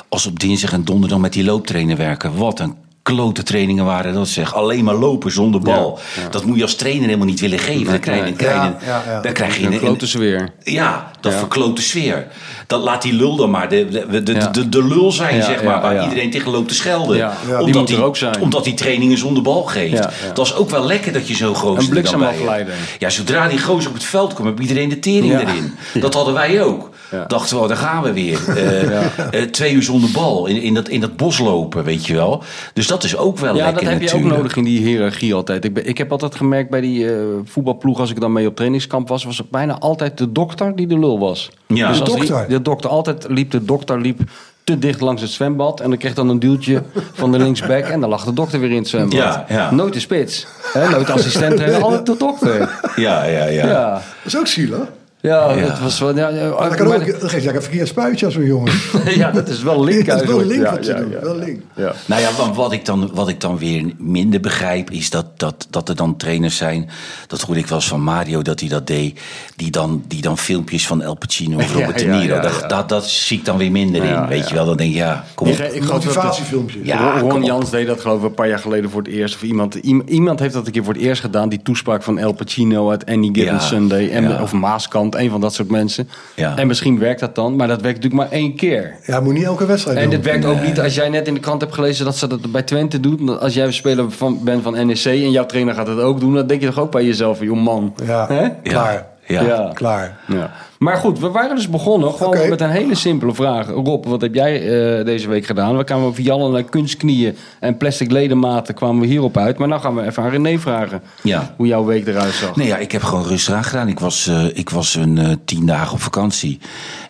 als op dinsdag en donderdag met die looptrainer werken. Wat een klote trainingen waren dat zeg. Alleen maar lopen zonder bal. Dat moet je als trainer helemaal niet willen geven. Dan krijg je, je, Ja. Dan krijg je Een een, sfeer. Ja, dat verklote sfeer. Dat laat die lul dan maar de, de, de, de, de lul zijn, zeg maar. waar iedereen tegen loopt te schelden. Die Omdat, er hij, ook zijn. omdat hij trainingen zonder bal geeft. Dat is ook wel lekker dat je zo'n gozer Een bliksemafleider. Ja, zodra die gozer op het veld komt, heb iedereen de tering erin. Dat hadden wij ook. Ja. Dachten we, oh, daar gaan we weer. Eh, eh, twee uur zonder bal in, in, dat, in dat bos lopen, weet je wel. Dus dat is ook wel Ja, lekker dat heb je ook nodig in die hiërarchie altijd. Ik, ben, ik heb altijd gemerkt bij die eh, voetbalploeg, als ik dan mee op trainingskamp was, was het bijna altijd de dokter die de lul was. Ja. Dus De die- dokter? de dokter. Altijd liep de dokter liep te dicht langs het zwembad. En dan kreeg dan een duwtje van de linksback. En dan lag de dokter weer in het zwembad. Ja, ja. Nooit de spits. Hè, nooit de assistent. hè, altijd de dokter. Ja, ja, ja. Ja, Dat is ook zielig. Ja, Ja. dat was wel... Ja, ja, Maar dat kan maar- ook, dan geef je een verkeerd spuitje als zo'n jongen. ja, dat is wel link Dat is wel link wat ze ja, doen. ja. Wel link. Ja. Nou ja, want wat ik dan, wat ik dan weer minder begrijp, is dat, dat, dat er dan trainers zijn. Dat hoorde ik wel eens van Mario dat hij dat deed. Die dan, die dan filmpjes van El Pacino of Ja, Robert De Niro. ja, dat, ja. Dat, dat zie ik dan weer minder Ja, in. Weet ja. je wel, dan denk ik, ja, kom op. Ik, Motivatiefilmpje. Ja, Ron-. Jans deed dat geloof ik een paar jaar geleden voor het eerst. Of iemand, iem- iemand heeft dat een keer voor het eerst gedaan. Die toespraak van El Pacino uit Any Given Ja, Sunday. En, ja. Of Maaskant, een van dat soort mensen. Ja. En misschien werkt dat dan. Maar dat werkt natuurlijk maar één keer. Ja, moet niet elke wedstrijd En doen. dit werkt ook niet als jij net in de krant hebt gelezen dat ze dat bij Twente doet. Dat Als jij een speler van, bent van NEC en jouw trainer gaat het ook doen. Dan denk je toch ook bij jezelf, joh man. Ja, Hè? klaar. Ja. Ja. Klaar. Ja. Maar goed, we waren dus begonnen gewoon met een hele simpele vraag. Rob, wat heb jij eh, deze week gedaan? We kwamen via allerlei kunstknieën en plastic ledematen kwamen we hierop uit. Maar nou gaan we even aan René vragen Ja. hoe jouw week eruit zag. Nee, ja, ik heb gewoon rustig aan gedaan. Ik was, eh, ik was een eh, tien dagen op vakantie.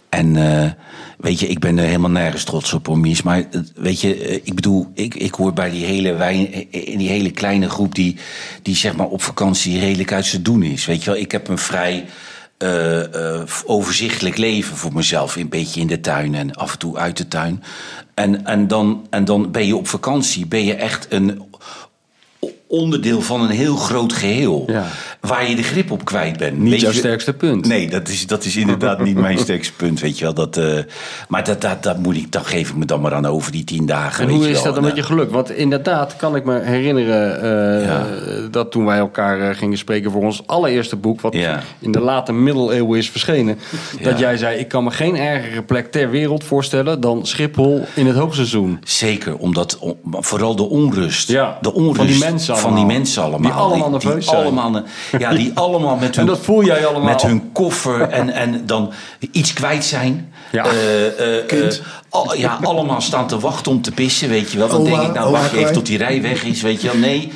En eh, weet je, ik ben er helemaal nergens trots op, Mies. Maar eh, weet je, ik bedoel, ik, ik hoor bij die hele, wijn, in die hele kleine groep die, die zeg maar op vakantie redelijk uit zijn doen is. Weet je wel, ik heb een vrij eh, eh, overzichtelijk leven voor mezelf. Een beetje in de tuin en af en toe uit de tuin. En, en, dan, en dan ben je op vakantie, ben je echt een onderdeel van een heel groot geheel. Ja. Waar je de grip op kwijt bent. Niet Weet jouw je- sterkste punt. Nee, dat is, dat is inderdaad niet mijn sterkste punt, weet je wel. Dat, eh, maar dat, dat, dat moet ik, dan geef ik me dan maar aan over die tien dagen. En weet hoe je is dat dan met je geluk? Want inderdaad kan ik me herinneren eh, Ja. dat toen wij elkaar eh, gingen spreken voor ons allereerste boek, wat Ja. in de late middeleeuwen is verschenen, dat jij zei: Ik kan me geen ergere plek ter wereld voorstellen dan Schiphol in het hoogseizoen. Zeker, omdat vooral de onrust. Ja, de onrust van die mensen van die mensen allemaal. Die allemaal nerveus allemaal, ja, die allemaal met hun, En dat voel jij allemaal. met hun koffer en, en dan iets kwijt zijn. Ja. Eh, eh, eh, al- ja, allemaal staan te wachten om te pissen, weet je wel. Dan denk ik, nou wacht je even tot die rij weg is, weet je wel. Nee,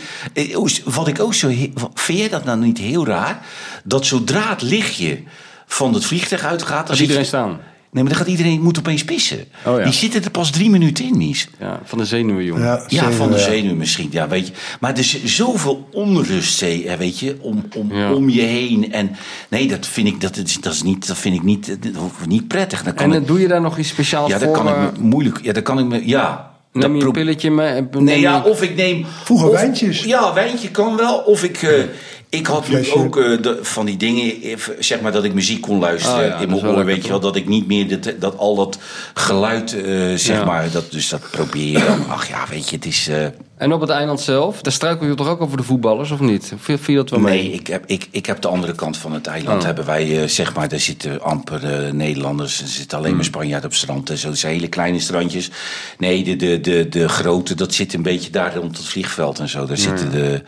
wat ik ook zo... Vind jij dat nou niet heel raar? Dat zodra het lichtje van het vliegtuig uitgaat... Als je- iedereen staan. Nee, maar dan gaat iedereen moet opeens pissen. Oh ja. Die zitten er pas drie minuten in, Mies. Ja, van de zenuwen, jongen. Ja, Ja, van de zenuwen, ja. zenuwen misschien. Ja, weet je. Maar er is zoveel onrust, zee, hè, weet je, om, om, Ja. om je heen. En nee, dat vind ik, dat is, dat is niet, dat vind ik niet, dat niet prettig. Dan kan En ik, dan doe je daar nog iets speciaals ja, voor? dan kan eh, ik me moeilijk. Ja, dan kan ik me. Ja. Neem dat je een pilletje mee? en- Nee, ja, of ik neem. Vroeger of- wijntjes. Ja, wijntje kan wel. Of ik. eh, ik had nu ook eh, de, van die dingen, eh, zeg maar dat ik muziek kon luisteren Ah, ja, in mijn oor, weet je wel, dat ik niet meer dat, dat al dat geluid, eh, zeg Ja. maar, dat, dus dat probeer je dan. Ach ja, weet je, het is. eh, En op het eiland zelf, daar struikel je toch ook over de voetballers, of niet? Viel, viel dat wel mee? Nee, ik heb, ik, ik heb de andere kant van het eiland. Oh. Hebben wij, eh, zeg maar, daar zitten amper eh, Nederlanders. Er zitten alleen maar Hmm. Spanjaarden op het strand. En zo, dat zijn hele kleine strandjes. Nee, de, de, de, de grote, dat zit een beetje daar rond het vliegveld en zo. Daar, zitten de,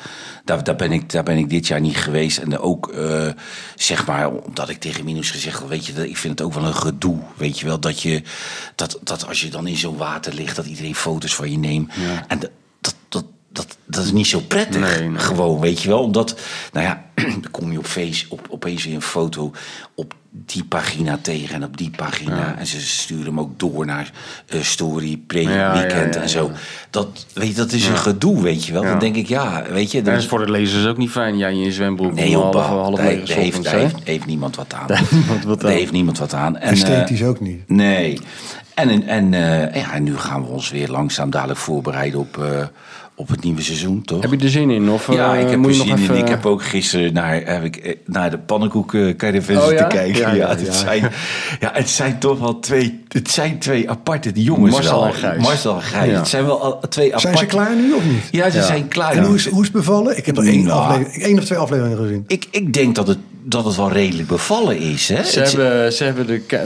daar, daar, ben ik, daar ben ik dit jaar niet geweest. En ook, eh, zeg maar, omdat ik tegen Minus gezegd heb, weet je, dat- ik vind het ook wel een gedoe. Weet je wel, dat je, dat, dat als je dan in zo'n water ligt, dat iedereen foto's van je neemt. En dat, dat, dat, dat is niet zo prettig. Nee, nee. Gewoon, weet je wel. Omdat, nou ja, dan kom je op Face op, opeens weer een foto op die pagina tegen en op die pagina. En ze sturen hem ook door naar eh, Story, Pre, Ja, Weekend ja, ja, en zo. Dat, weet je, dat is een gedoe, weet je wel. Ja. Dan denk ik, ja, weet je. Dat is voor de lezers ook niet fijn. Jij in je zwembroek. Nee, joh, half, half daar, daar heeft, daar niemand wat aan. Daar heeft niemand wat Daar aan. heeft niemand wat aan. En, eh, Esthetisch ook niet. Nee. En, en, eh, ja, en nu gaan we ons weer langzaam dadelijk voorbereiden op, eh, op het nieuwe seizoen, toch? Heb je er zin in? Of Ja, eh, ik heb moet er zin nog in. even... Ik heb ook gisteren naar, heb ik, naar de pannenkoeken-caravan Oh, ja? kijken. Ja, Ja, ja, het, ja. Zijn, ja, het zijn toch wel twee, het zijn twee aparte die jongens. Marcel wel. en Gijs. Marcel en Gijs. Ja. Het zijn wel twee aparte... Zijn ze klaar nu of niet? Ja, ze Ja. zijn klaar. En hoe is, hoe is het bevallen? Ik heb er één, Nou. aflevering, één of twee afleveringen gezien. Ik, ik denk dat het, dat het wel redelijk bevallen is. Hè? Ze hebben, ze hebben de, eh,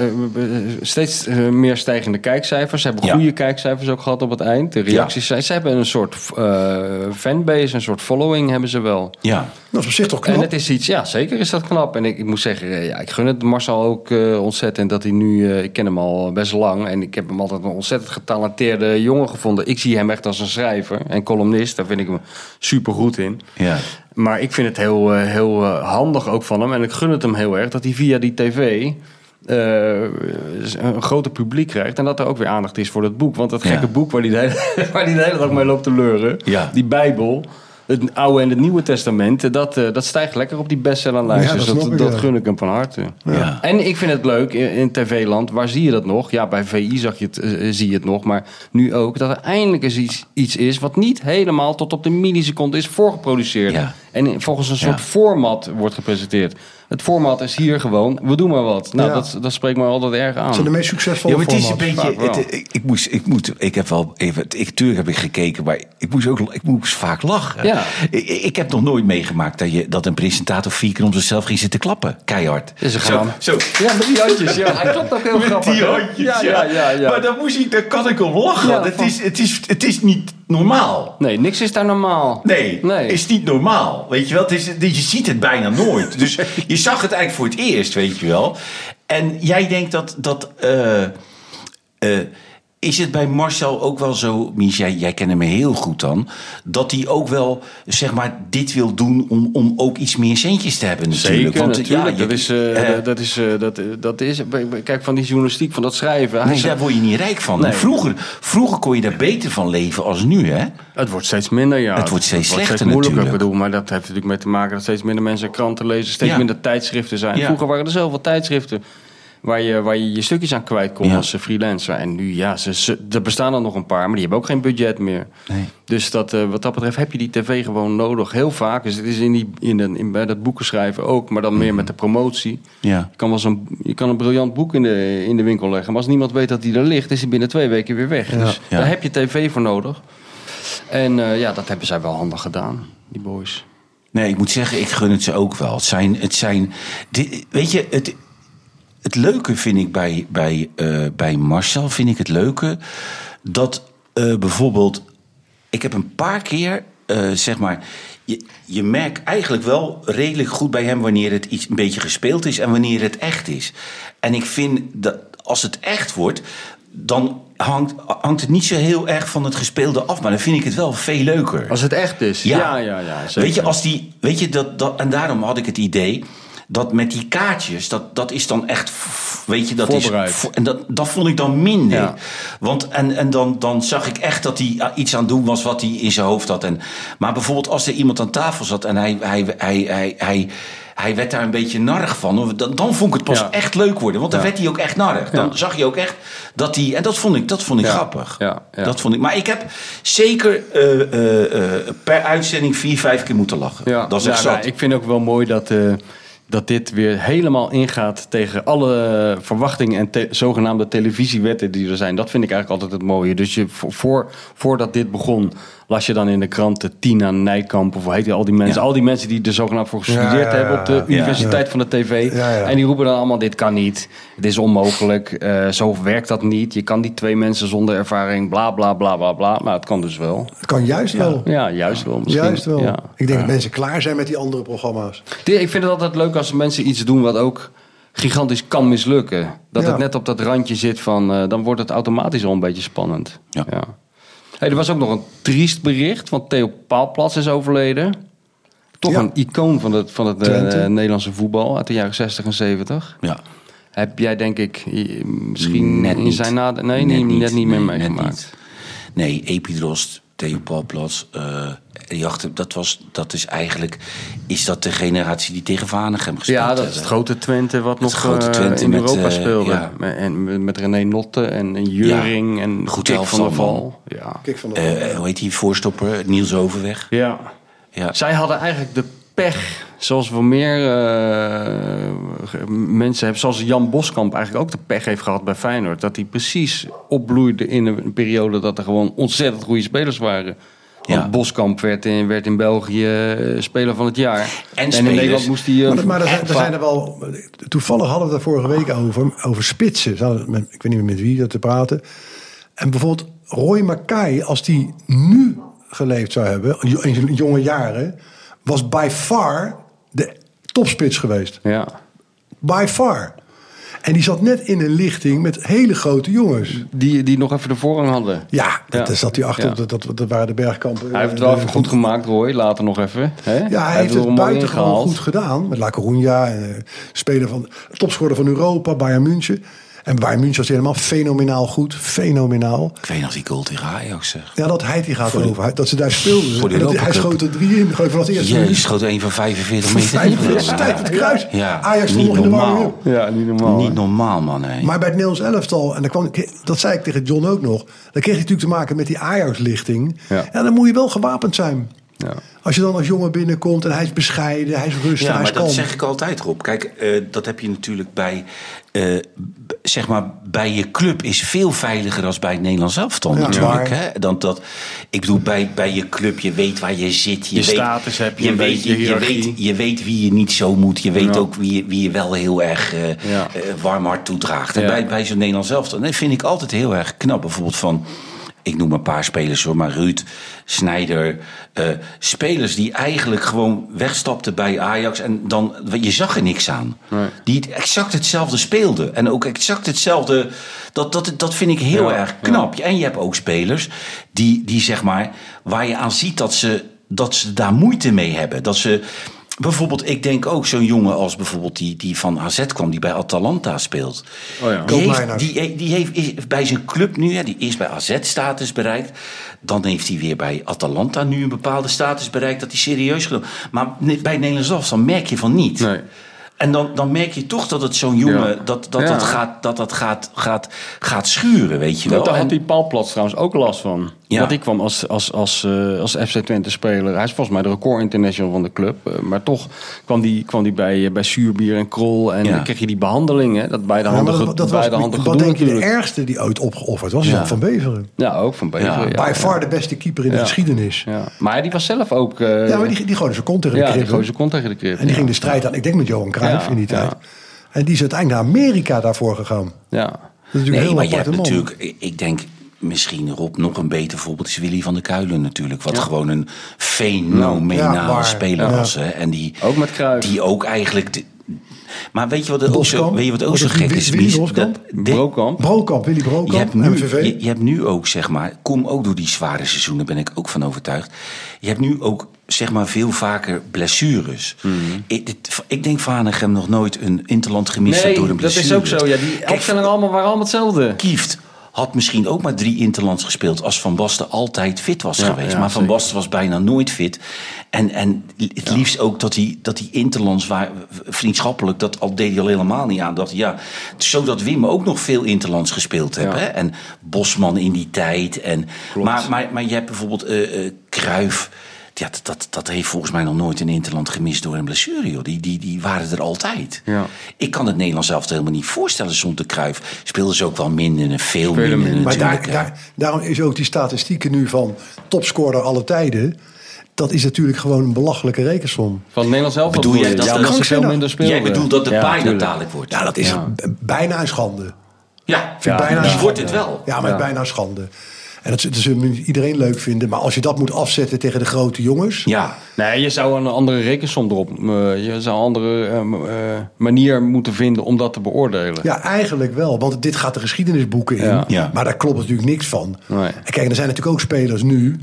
steeds eh, meer stijgende kijkcijfers. Ze hebben Ja. goede kijkcijfers ook gehad op het eind. De reacties zijn... Ze hebben een soort eh, fanbase, een soort following hebben ze wel. ja. Dat is op zich toch knap? En het is iets, ja, zeker is dat knap. En ik, ik moet zeggen, ja, ik gun het Marcel ook ontzettend dat hij nu, eh, ik ken hem al best lang en ik heb hem altijd een ontzettend getalenteerde jongen gevonden. Ik zie hem echt als een schrijver en columnist, daar vind ik hem super goed in. Ja. Maar ik vind het heel, eh, heel eh, handig ook van hem en ik gun het hem heel erg dat hij via die tv eh, een groter publiek krijgt en dat er ook weer aandacht is voor dat boek. Want dat Ja. gekke boek waar de hele, waar de hele dag mee loopt te leuren, Ja. die Bijbel, het Oude en het Nieuwe Testament, dat, eh, dat stijgt lekker op die bestsellerlijst. Ja, dus dat gun ik hem van harte. Ja. En ik vind het leuk in, in tv-land, waar zie je dat nog? Ja, bij VI zag je het, eh, zie je het nog, maar nu ook, dat er eindelijk eens iets, iets is wat niet helemaal tot op de milliseconde is voorgeproduceerd. Ja. En volgens een soort Ja. format wordt gepresenteerd. Het format is hier gewoon, we doen maar wat. Nou, Ja. dat, dat spreekt me altijd erg aan. Het zijn de meest succesvolle Ja, maar het is een beetje. Wel. het- ik, ik moest, ik moet, ik heb wel even. Ik, tuurlijk heb ik gekeken, maar ik moest ook, ik moest vaak lachen. Ja. Ik, ik heb nog nooit meegemaakt dat, je, dat een presentator vier keer om zichzelf ging zitten klappen, keihard. Is een zo, zo. Ja, met die handjes. Ja, hij klopt ook heel Met grappig. die hè? handjes, ja, ja, ja, ja. Maar dan, moest ik, dan kan ik om lachen. Ja, het, van- is, het, is, het is niet normaal. Nee, niks is daar normaal. Nee, Nee. is niet normaal. Weet je wel, het is, je ziet het bijna nooit. Dus je zag het eigenlijk voor het eerst, weet je wel. En jij denkt dat. dat eh, eh, is het bij Marcel ook wel zo, Mies, jij, jij kent hem heel goed dan, dat hij ook wel, zeg maar, dit wil doen om, om ook iets meer centjes te hebben natuurlijk. Zeker, Want, natuurlijk. ja, je- dat, is, eh, eh, dat, dat is, eh, dat, dat is... Kijk, van die journalistiek, van dat schrijven. Nee, daar word je niet rijk van. Nee. Vroeger, vroeger kon je daar beter van leven als nu, hè? Het wordt steeds minder, ja. Het wordt steeds slechter moeilijker. natuurlijk. Ik bedoel, maar dat heeft natuurlijk mee te maken dat steeds minder mensen kranten lezen, steeds Ja. minder tijdschriften zijn. Ja. Vroeger waren er zoveel tijdschriften waar je waar je, je stukjes aan kwijt kon Ja. als eh, freelancer. En nu, ja, ze, ze- er bestaan er nog een paar, maar die hebben ook geen budget meer. Nee. Dus dat, eh, wat dat betreft heb je die tv gewoon nodig. Heel vaak. Dus het is in die, in, de, in bij dat boeken schrijven ook, maar dan meer met de promotie. Ja. Je kan, wel zo'n, je kan een briljant boek in de, in de winkel leggen. Maar als niemand weet dat die er ligt, is hij binnen twee weken weer weg. Dus Ja. daar heb je tv voor nodig. En eh, ja, dat hebben zij wel handig gedaan, die boys. Nee, ik moet zeggen, ik gun het ze ook wel. Het zijn, het zijn dit, weet je, het, het leuke vind ik bij, bij, eh, bij Marcel, vind ik het leuke dat eh, bijvoorbeeld, ik heb een paar keer, eh, zeg maar, je, je merkt eigenlijk wel redelijk goed bij hem wanneer het iets een beetje gespeeld is en wanneer het echt is. En ik vind dat als het echt wordt, dan hangt, hangt het niet zo heel erg van het gespeelde af, maar dan vind ik het wel veel leuker. Als het echt is. Ja. Ja, ja, ja. Weet je, als die, weet je dat, dat, en daarom had ik het idee dat met die kaartjes, dat, dat is dan echt, weet je, dat Voorbereid. is. En dat, dat vond ik dan minder. Ja. Want, en en dan, dan zag ik echt dat hij ah, iets aan het doen was wat hij in zijn hoofd had. En, maar bijvoorbeeld als er iemand aan tafel zat en hij, hij, hij, hij, hij, hij werd daar een beetje narrig van. Dan, dan vond ik het pas Ja. echt leuk worden. Want dan Ja. werd hij ook echt narrig. Dan Ja. zag je ook echt dat hij. En dat vond ik, dat vond ik grappig. Dat vond ik. Maar ik heb zeker eh, eh, eh, per uitzending vier, vijf keer moeten lachen. Ja, dat is echt nou, ik vind ook wel mooi dat, dat dit weer helemaal ingaat tegen alle verwachtingen en zogenaamde televisiewetten die er zijn. Dat vind ik eigenlijk altijd het mooie. Dus je, voor, voordat dit begon, las je dan in de kranten Tina Nijkamp of hoe heet die, al die mensen. Ja. Al die mensen die er zogenaamd voor gestudeerd Ja, ja, ja. hebben op de Ja. Universiteit van de TV. Ja, ja. En die roepen dan allemaal, dit kan niet. Het is onmogelijk. eh, zo werkt dat niet. Je kan die twee mensen zonder ervaring, bla bla bla bla bla. Maar het kan dus wel. Het kan juist wel. Ja, juist wel misschien. Juist wel. Ja. Ik denk dat mensen klaar zijn met die andere programma's. Ik vind het altijd leuk als mensen iets doen wat ook gigantisch kan mislukken. Dat Ja. het net op dat randje zit van, eh, dan wordt het automatisch al een beetje spannend. Ja. Hey, er was ook nog een triest bericht, want Theo Paalplas is overleden. Toch Ja. een icoon van het, van het eh. Nederlandse voetbal uit de jaren 60 en 70. ja. Heb jij denk ik misschien Net in zijn nade... Nee, net, niet, net niet meer meegemaakt. Nee, Epidrost, Theo eh die achter, dat, was, dat is eigenlijk is dat de generatie die tegen Vanegem gespeeld Ja, dat is het grote Twente wat nog grote eh, Twente in met, Europa eh, speelde. ja. Met, en, met René Notte en, en Juring en goed Kik van der man. Val. Ja. Kijk van de Eh, hoe heet die voorstopper? Niels Overweg. Ja. Ja. Zij hadden eigenlijk de pech, zoals wel meer eh, mensen hebben, zoals Jan Boskamp eigenlijk ook de pech heeft gehad bij Feyenoord. Dat hij precies opbloeide in een periode dat er gewoon ontzettend goede spelers waren. Want Ja. Boskamp werd in, werd in België eh, speler van het jaar. En in Nederland moest hij... eh, Maar, maar er, zijn, er zijn er wel. Toevallig hadden we het daar vorige week over. Over spitsen. Ik weet niet meer met wie dat te praten. En bijvoorbeeld Roy Mackay, als die nu geleefd zou hebben, in zijn jonge jaren, was by far de topspits geweest. Ja. By far. En die zat net in een lichting met hele grote jongens. Die, die nog even de voorrang hadden. Ja, dat, Ja. zat hij achter. Ja. Dat, dat, dat waren de bergkampen. Hij heeft het wel even goed gemaakt, Roy. Later nog even. Ja, hij, heeft het buitengewoon goed gedaan. Met La Coruña, eh, speler van, topscorer van Europa, Bayern München. En Bayern München was helemaal fenomenaal goed. Fenomenaal. Ik weet nog die goal tegen Ajax zeg. Ja, dat hij die gaat over. Hij- Dat ze daar speelden. voor dat, hij schoot er drie in. Gewoon vanaf het eerste Je minuut. schoot een van 45 meter. Vijf in, geloof ik. tijd het kruis. Ja, Ajax stond niet nog in de normaal. warming-up. Ja, niet normaal. Niet normaal, man. hè. Maar bij het Nederlands elftal, en dan kwam, dat zei ik tegen John ook nog. Dan kreeg je natuurlijk te maken met die Ajax-lichting. Ja. Ja. dan moet je wel gewapend zijn. Ja. Als je dan als jongen binnenkomt en hij is bescheiden, hij is rustig, Ja, hij is maar dat kalm. zeg ik altijd, Rob. Kijk, eh, dat heb je natuurlijk bij, eh, zeg maar, bij je club is veel veiliger dan bij het Nederlands elftal Ja, natuurlijk. Hè? Dan dat, ik bedoel, bij, bij je club, je weet waar je zit. Je, Je weet, status heb je, je een weet, beetje je, je weet, je weet wie je niet zo moet. Je weet Ja. ook wie, je- wie je wel heel erg eh, Ja. eh, warm hart toedraagt. En Ja. bij, bij zo'n Nederlands elftal, dat vind ik altijd heel erg knap. Bijvoorbeeld van... Ik noem een paar spelers hoor, maar Ruud, Snijder. eh, spelers die eigenlijk gewoon wegstapten bij Ajax. En dan, je zag er niks aan. Nee. Die exact hetzelfde speelden. En ook exact hetzelfde. Dat, dat, dat vind ik heel Ja, erg knap. En je hebt ook spelers die, die zeg maar. waar je aan ziet dat ze, dat ze daar moeite mee hebben. Dat ze. Bijvoorbeeld, ik denk ook zo'n jongen als bijvoorbeeld die, die van AZ kwam, die bij Atalanta speelt. Oh ja. Die, heeft, die, die heeft is bij zijn club nu, ja, die is bij AZ status bereikt. Dan heeft hij weer bij Atalanta nu een bepaalde status bereikt dat hij serieus genomen. Maar bij Nederlands elftal merk je van niet. Nee. En dan, dan merk je toch dat het zo'n jongen, Ja. dat dat, Ja. dat, gaat, dat, dat gaat, gaat, gaat schuren, weet je wel. Daar En- had die Paul Plots trouwens ook last van. Ja. Want ik kwam als, als, als, eh, als FC Twente speler. Hij is volgens mij de record international van de club. Eh, maar toch kwam die, kwam die bij, bij Zuurbier en Krol. En Ja. dan kreeg je die behandeling. Hè? Dat beide Ja, handen, ge- dat, dat was, handen wat denk je de ergste die ooit opgeofferd was? Ja. Van Beveren. Ja, ook van Beveren. Ja. Ja, By far de beste keeper in de Ja. geschiedenis. Ja. Maar die was zelf ook... eh, Ja, maar die, die gooide zijn kont tegen ja, de die zijn kont tegen de krip. En die ja. ging de strijd aan. Ik denk met Johan Cruijff Ja, in die ja. tijd. En die is uiteindelijk naar Amerika daarvoor gegaan. Ja. Dat is natuurlijk Nee, maar je hebt man. natuurlijk, ik- denk misschien Rob nog een beter voorbeeld is Willy van der Kuilen natuurlijk. Wat gewoon een fenomenale Ja, speler Ja. was. Hè? En die, Ook met. Die ook eigenlijk, de- Maar weet je wat ook zo, Boskamp? weet je wat ook zo is gek die is? Willy? Boskamp? Dat- dit- Brokamp. Brokamp, Willy Brokamp, je hebt, nu, MVV. je, je hebt nu ook, zeg maar, kom ook door die zware seizoenen, ben ik ook van overtuigd. Je hebt nu ook, zeg maar, veel vaker blessures. Mhm. Ik, dit- ik denk nog nooit een interland gemist door een dat blessure. is ook zo. Ja, die Kijk, opstellingen allemaal waren allemaal hetzelfde. Kieft had misschien ook maar drie interlands gespeeld als Van Basten altijd fit was Ja, geweest. ja, maar Van zeker. Basten was bijna nooit fit. En, en het liefst ook dat die, dat die interlands waar, vriendschappelijk, dat al deed hij al helemaal niet aan. Dat, ja, zodat Wim ook nog veel interlands gespeeld heeft. Hè? En Bosman in die tijd. En, Klopt. maar, maar, maar je hebt bijvoorbeeld eh eh Cruijff. Ja, dat, dat, dat heeft volgens mij nog nooit een interland gemist door een blessure. Joh. Die, die, die waren er altijd. Ja. Ik kan het Nederlands zelf helemaal niet voorstellen zonder Cruijff. Speelden ze ook wel minder en veel Spelen minder minder. Maar daar, daarom is ook die statistieken nu van topscorer alle tijden. Dat is natuurlijk gewoon een belachelijke rekensom. Van het Nederlands zelf Bedoel jij dat ja, ze veel minder speelden. Jij bedoelt dat de Ja, dat tuurlijk. dadelijk wordt? Ja, dat is Ja. bijna een schande. Ja, bijna ja. een die wordt het wel. Ja, maar Ja. bijna een schande. En dat, dat zullen niet iedereen leuk vinden. Maar als je dat moet afzetten tegen de grote jongens. Ja, Nee, je zou een andere rekensom erop... eh, je zou een andere eh, m- eh, manier moeten vinden om dat te beoordelen. Ja, eigenlijk wel. Want dit gaat de geschiedenisboeken in. Ja. Ja. Maar daar klopt natuurlijk niks van. Nee. En kijk, er zijn natuurlijk ook spelers nu...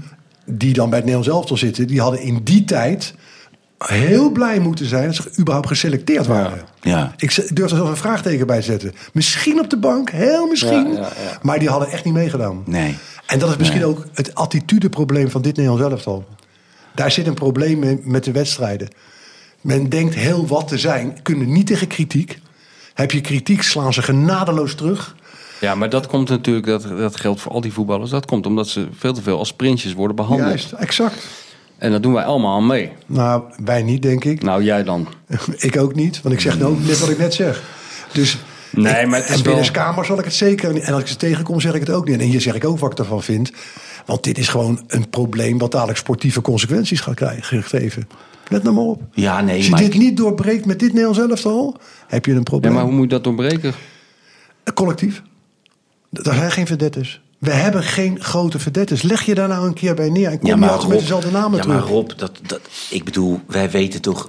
die dan bij het Nederlands elftal zitten... die hadden in die tijd heel blij moeten zijn... dat ze überhaupt geselecteerd waren. ja. Ik durf er zelfs een vraagteken bij te zetten. Misschien op de bank, heel misschien. Ja, ja, ja. Maar die hadden echt niet meegedaan. Nee. En dat is misschien ook het attitudeprobleem van dit Nederlands elftal. Daar zit een probleem mee met de wedstrijden. Men denkt heel wat te zijn, kunnen niet tegen kritiek. Heb je kritiek, slaan ze genadeloos terug. Ja, maar dat komt natuurlijk, dat, dat geldt voor al die voetballers. Dat komt omdat ze veel te veel als prinsjes worden behandeld. Juist, exact. En dat doen wij allemaal aan mee. Nou, wij niet, denk ik. Nou, jij dan. ik ook niet, want ik zeg nou net wat ik net zeg. Dus, Nee, maar het is en wel- binnenskamer zal ik het zeker niet. En als ik ze tegenkom, zeg ik het ook niet. En hier zeg ik ook wat ik ervan vind. Want dit is gewoon een probleem wat dadelijk sportieve consequenties gaat krijgen, geven. Let nou maar op. Ja, nee, Als je maar dit niet doorbreekt met dit Nederlands elftal, heb je een Ja, probleem. maar hoe moet je dat doorbreken? Collectief. Er zijn geen verdettes. We hebben geen grote verdettes. Leg je daar nou een keer bij neer en kom Ja, je maar altijd Rob, met dezelfde namen ja, terug. maar Rob, dat, dat, ik bedoel, wij weten toch...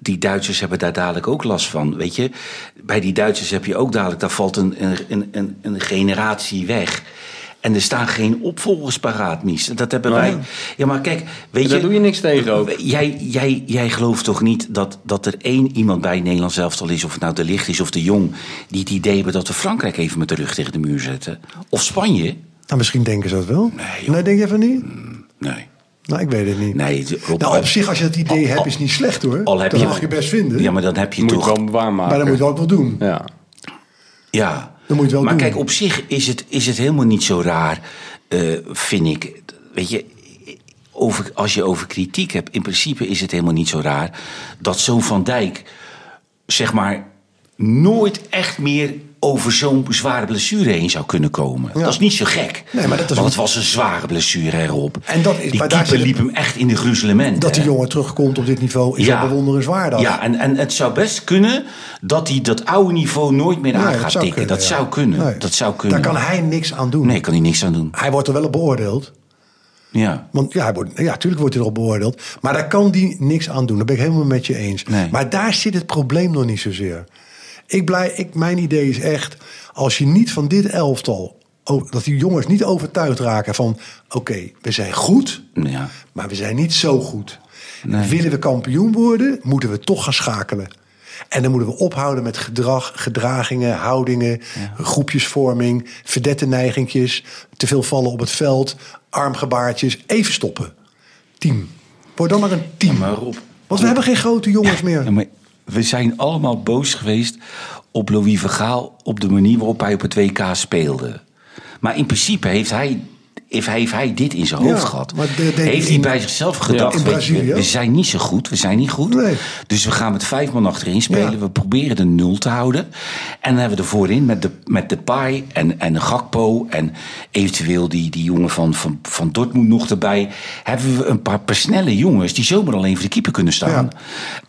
Die Duitsers hebben daar dadelijk ook last van, weet je. Bij die Duitsers heb je ook dadelijk... daar valt een, een, een, een generatie weg. En er staan geen opvolgers paraat, Mies. Dat hebben Nee. wij... Ja, maar kijk, weet je... Daar doe je niks tegen ook. Jij, jij, jij gelooft toch niet dat, dat er één iemand bij het Nederlands elftal is... of het nou de Licht is of de Jong... die het idee hebben dat we Frankrijk even met de rug tegen de muur zetten? Of Spanje? Nou, misschien denken ze dat wel. Nee, joh. nee denk je van niet? Nee. Nou, ik weet het niet. Nee, Rob, Nou, op zich, als je dat idee al- hebt, is niet slecht hoor. al heb dat je- mag je best vinden. Ja, maar dan heb je Moet je toch... het wel waarmaken. maar dan moet je het ook wel doen. Ja. Ja, Dan moet je het wel maar doen. kijk, op zich is het, is het helemaal niet zo raar, eh, vind ik. Weet je, over, als je over kritiek hebt, in principe is het helemaal niet zo raar dat zo'n Van Dijk, zeg maar, nooit echt meer over zo'n zware blessure heen zou kunnen komen. Ja. Dat is niet zo gek. Nee, maar dat is Want het was een zware blessure, Rob. En dat is- Die maar daar keeper liep hem echt in de gruzelementen. Dat die jongen terugkomt op dit niveau is wel bewonderenswaardig. Ja, en, en het zou best kunnen dat hij dat oude niveau nooit meer Nee, aan gaat tikken. kunnen, dat ja. zou kunnen. Nee. Dat zou kunnen. Daar kan hij niks aan doen. Nee, kan hij niks aan doen. Hij wordt er wel op beoordeeld. Ja. Want ja, hij wordt, ja, natuurlijk wordt hij erop beoordeeld. Maar daar kan die niks aan doen. Dat ben ik helemaal met je eens. Nee. Maar daar zit het probleem nog niet zozeer. Ik blij, ik, mijn idee is echt, als je niet van dit elftal, dat die jongens niet overtuigd raken van, oké, we zijn goed, Ja. maar we zijn niet zo goed. Nee. Willen we kampioen worden, moeten we toch gaan schakelen. En dan moeten we ophouden met gedrag, gedragingen, houdingen, groepjesvorming, verdette neigingjes, te veel vallen op het veld, armgebaartjes. Even stoppen. Team. Word dan maar een team. maar Rob- Want we hebben geen grote jongens meer. Maar we zijn allemaal boos geweest op Louis Vergaal... op de manier waarop hij op het WK speelde. Maar in principe heeft hij, heeft hij, heeft hij dit in zijn hoofd gehad. heeft hij bij zichzelf gedacht... Brazilië we, zijn niet zo goed, we zijn niet goed. Nee. Dus we gaan met vijf man achterin spelen. We proberen de nul te houden. En dan hebben we er voorin met de, met de Pai en, en de Gakpo... en eventueel die, die jongen van, van, van Dortmund nog erbij... hebben we een paar, paar snelle jongens... die zomaar alleen voor de keeper kunnen staan. Ja.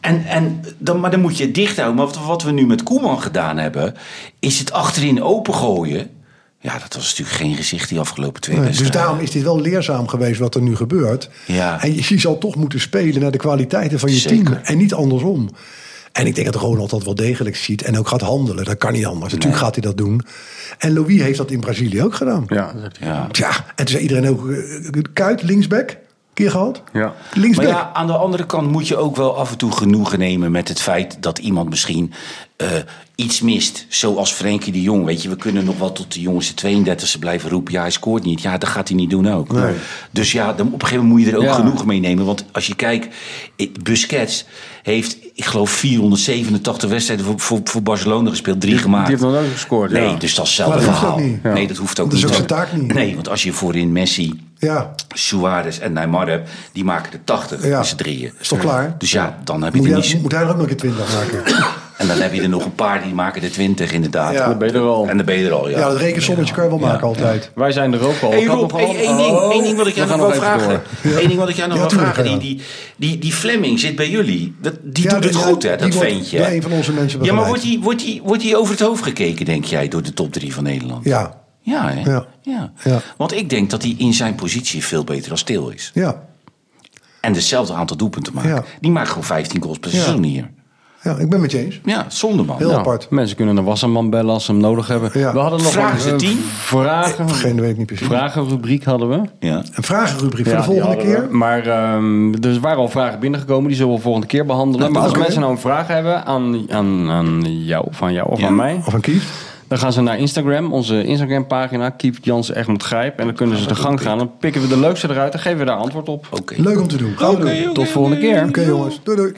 En, en dan, maar dan moet je het dicht houden. Maar wat, wat we nu met Koeman gedaan hebben... is het achterin opengooien... Ja, dat was natuurlijk geen gezicht die afgelopen twee Nee, dus wedstrijden. daarom is dit wel leerzaam geweest wat er nu gebeurt. Ja. En je, je zal toch moeten spelen naar de kwaliteiten van je Zeker. team. En niet andersom. En ik denk dat Ronald dat wel degelijk ziet en ook gaat handelen. Dat kan niet anders. Natuurlijk gaat hij dat doen. En Louis heeft dat in Brazilië ook gedaan. Ja, dat. Ja. Ja, en toen zei iedereen ook, eh, Kuit, linksback, keer gehad. Ja. Linksback. Maar ja, aan de andere kant moet je ook wel af en toe genoegen nemen met het feit dat iemand misschien eh, iets mist. Zoals Frenkie de Jong. Weet je, we kunnen nog wel tot de jongste 32e blijven roepen. Ja, hij scoort niet. Ja, dat gaat hij niet doen ook. Dus ja, dan, op een gegeven moment moet je er ook Ja. genoeg mee nemen. Want als je kijkt, Busquets heeft, ik geloof, 487 wedstrijden voor, voor, voor Barcelona gespeeld. Drie gemaakt. Die heeft nog nooit gescoord. Nee, ja. dus dat is hetzelfde Maar dat hoeft verhaal. niet. Ja. Nee, dat hoeft ook Dat is niet. ook zijn taak niet. Nee, want als je voorin Messi, Ja, Suarez en Neymar hebt, die maken er 80 Ja. met z'n drieën. is toch klaar? Dus ja, dan heb je Moet, er niet... moet hij er ook nog een 20 maken? En dan heb je er nog een paar die maken er 20 inderdaad. Ja. Dan ben je er al. En dan ben je er al, ja. Ja, dat rekensommetje kan je wel maken altijd. Wij zijn er ook al. Hey Rob, wel- één ding, Oh, ding wat ik jou nog wil even vragen. Eén ding wat ik jou nog Ja, wil tuurlijk, vragen. ja. Die, die, die, die Fleming zit bij jullie. Dat, die Ja, doet het die- goed, hè, die dat ventje. hè? een van onze mensen Ja, maar wordt hij wordt die, wordt die over het hoofd gekeken, denk jij, door de top 3 van Nederland? Ja, Ja, hè? Ja. Ja. Ja. Want ik denk dat hij in zijn positie veel beter als stil is. ja, En hetzelfde aantal doelpunten maakt. Ja. Die maakt gewoon 15 goals per Ja. seizoen hier. Ja, ik ben met je eens. Ja, zonde man. Heel Nou, apart. Mensen kunnen een wasserman bellen als ze hem nodig hebben. Ja. We hadden nog Vragen een tien? vragen. Geen weet ik niet precies. Vragenrubriek hadden we. Ja. Een vragenrubriek voor de volgende keer. we. Maar ehm, er waren al vragen binnengekomen, die zullen we volgende keer behandelen. Maar als mensen nou een vraag hebben aan, aan, aan jou, van jou of Ja. aan mij, Of een kies. dan gaan ze naar Instagram, onze Instagram pagina, Kiep Jansen Egmond Grijp. En dan kunnen ze de gang gaan. Dan pikken we de leukste eruit en geven we daar antwoord op. Oké. Leuk om te doen. Gaan we doen. Oké, Tot volgende keer. Oké jongens, doei doei.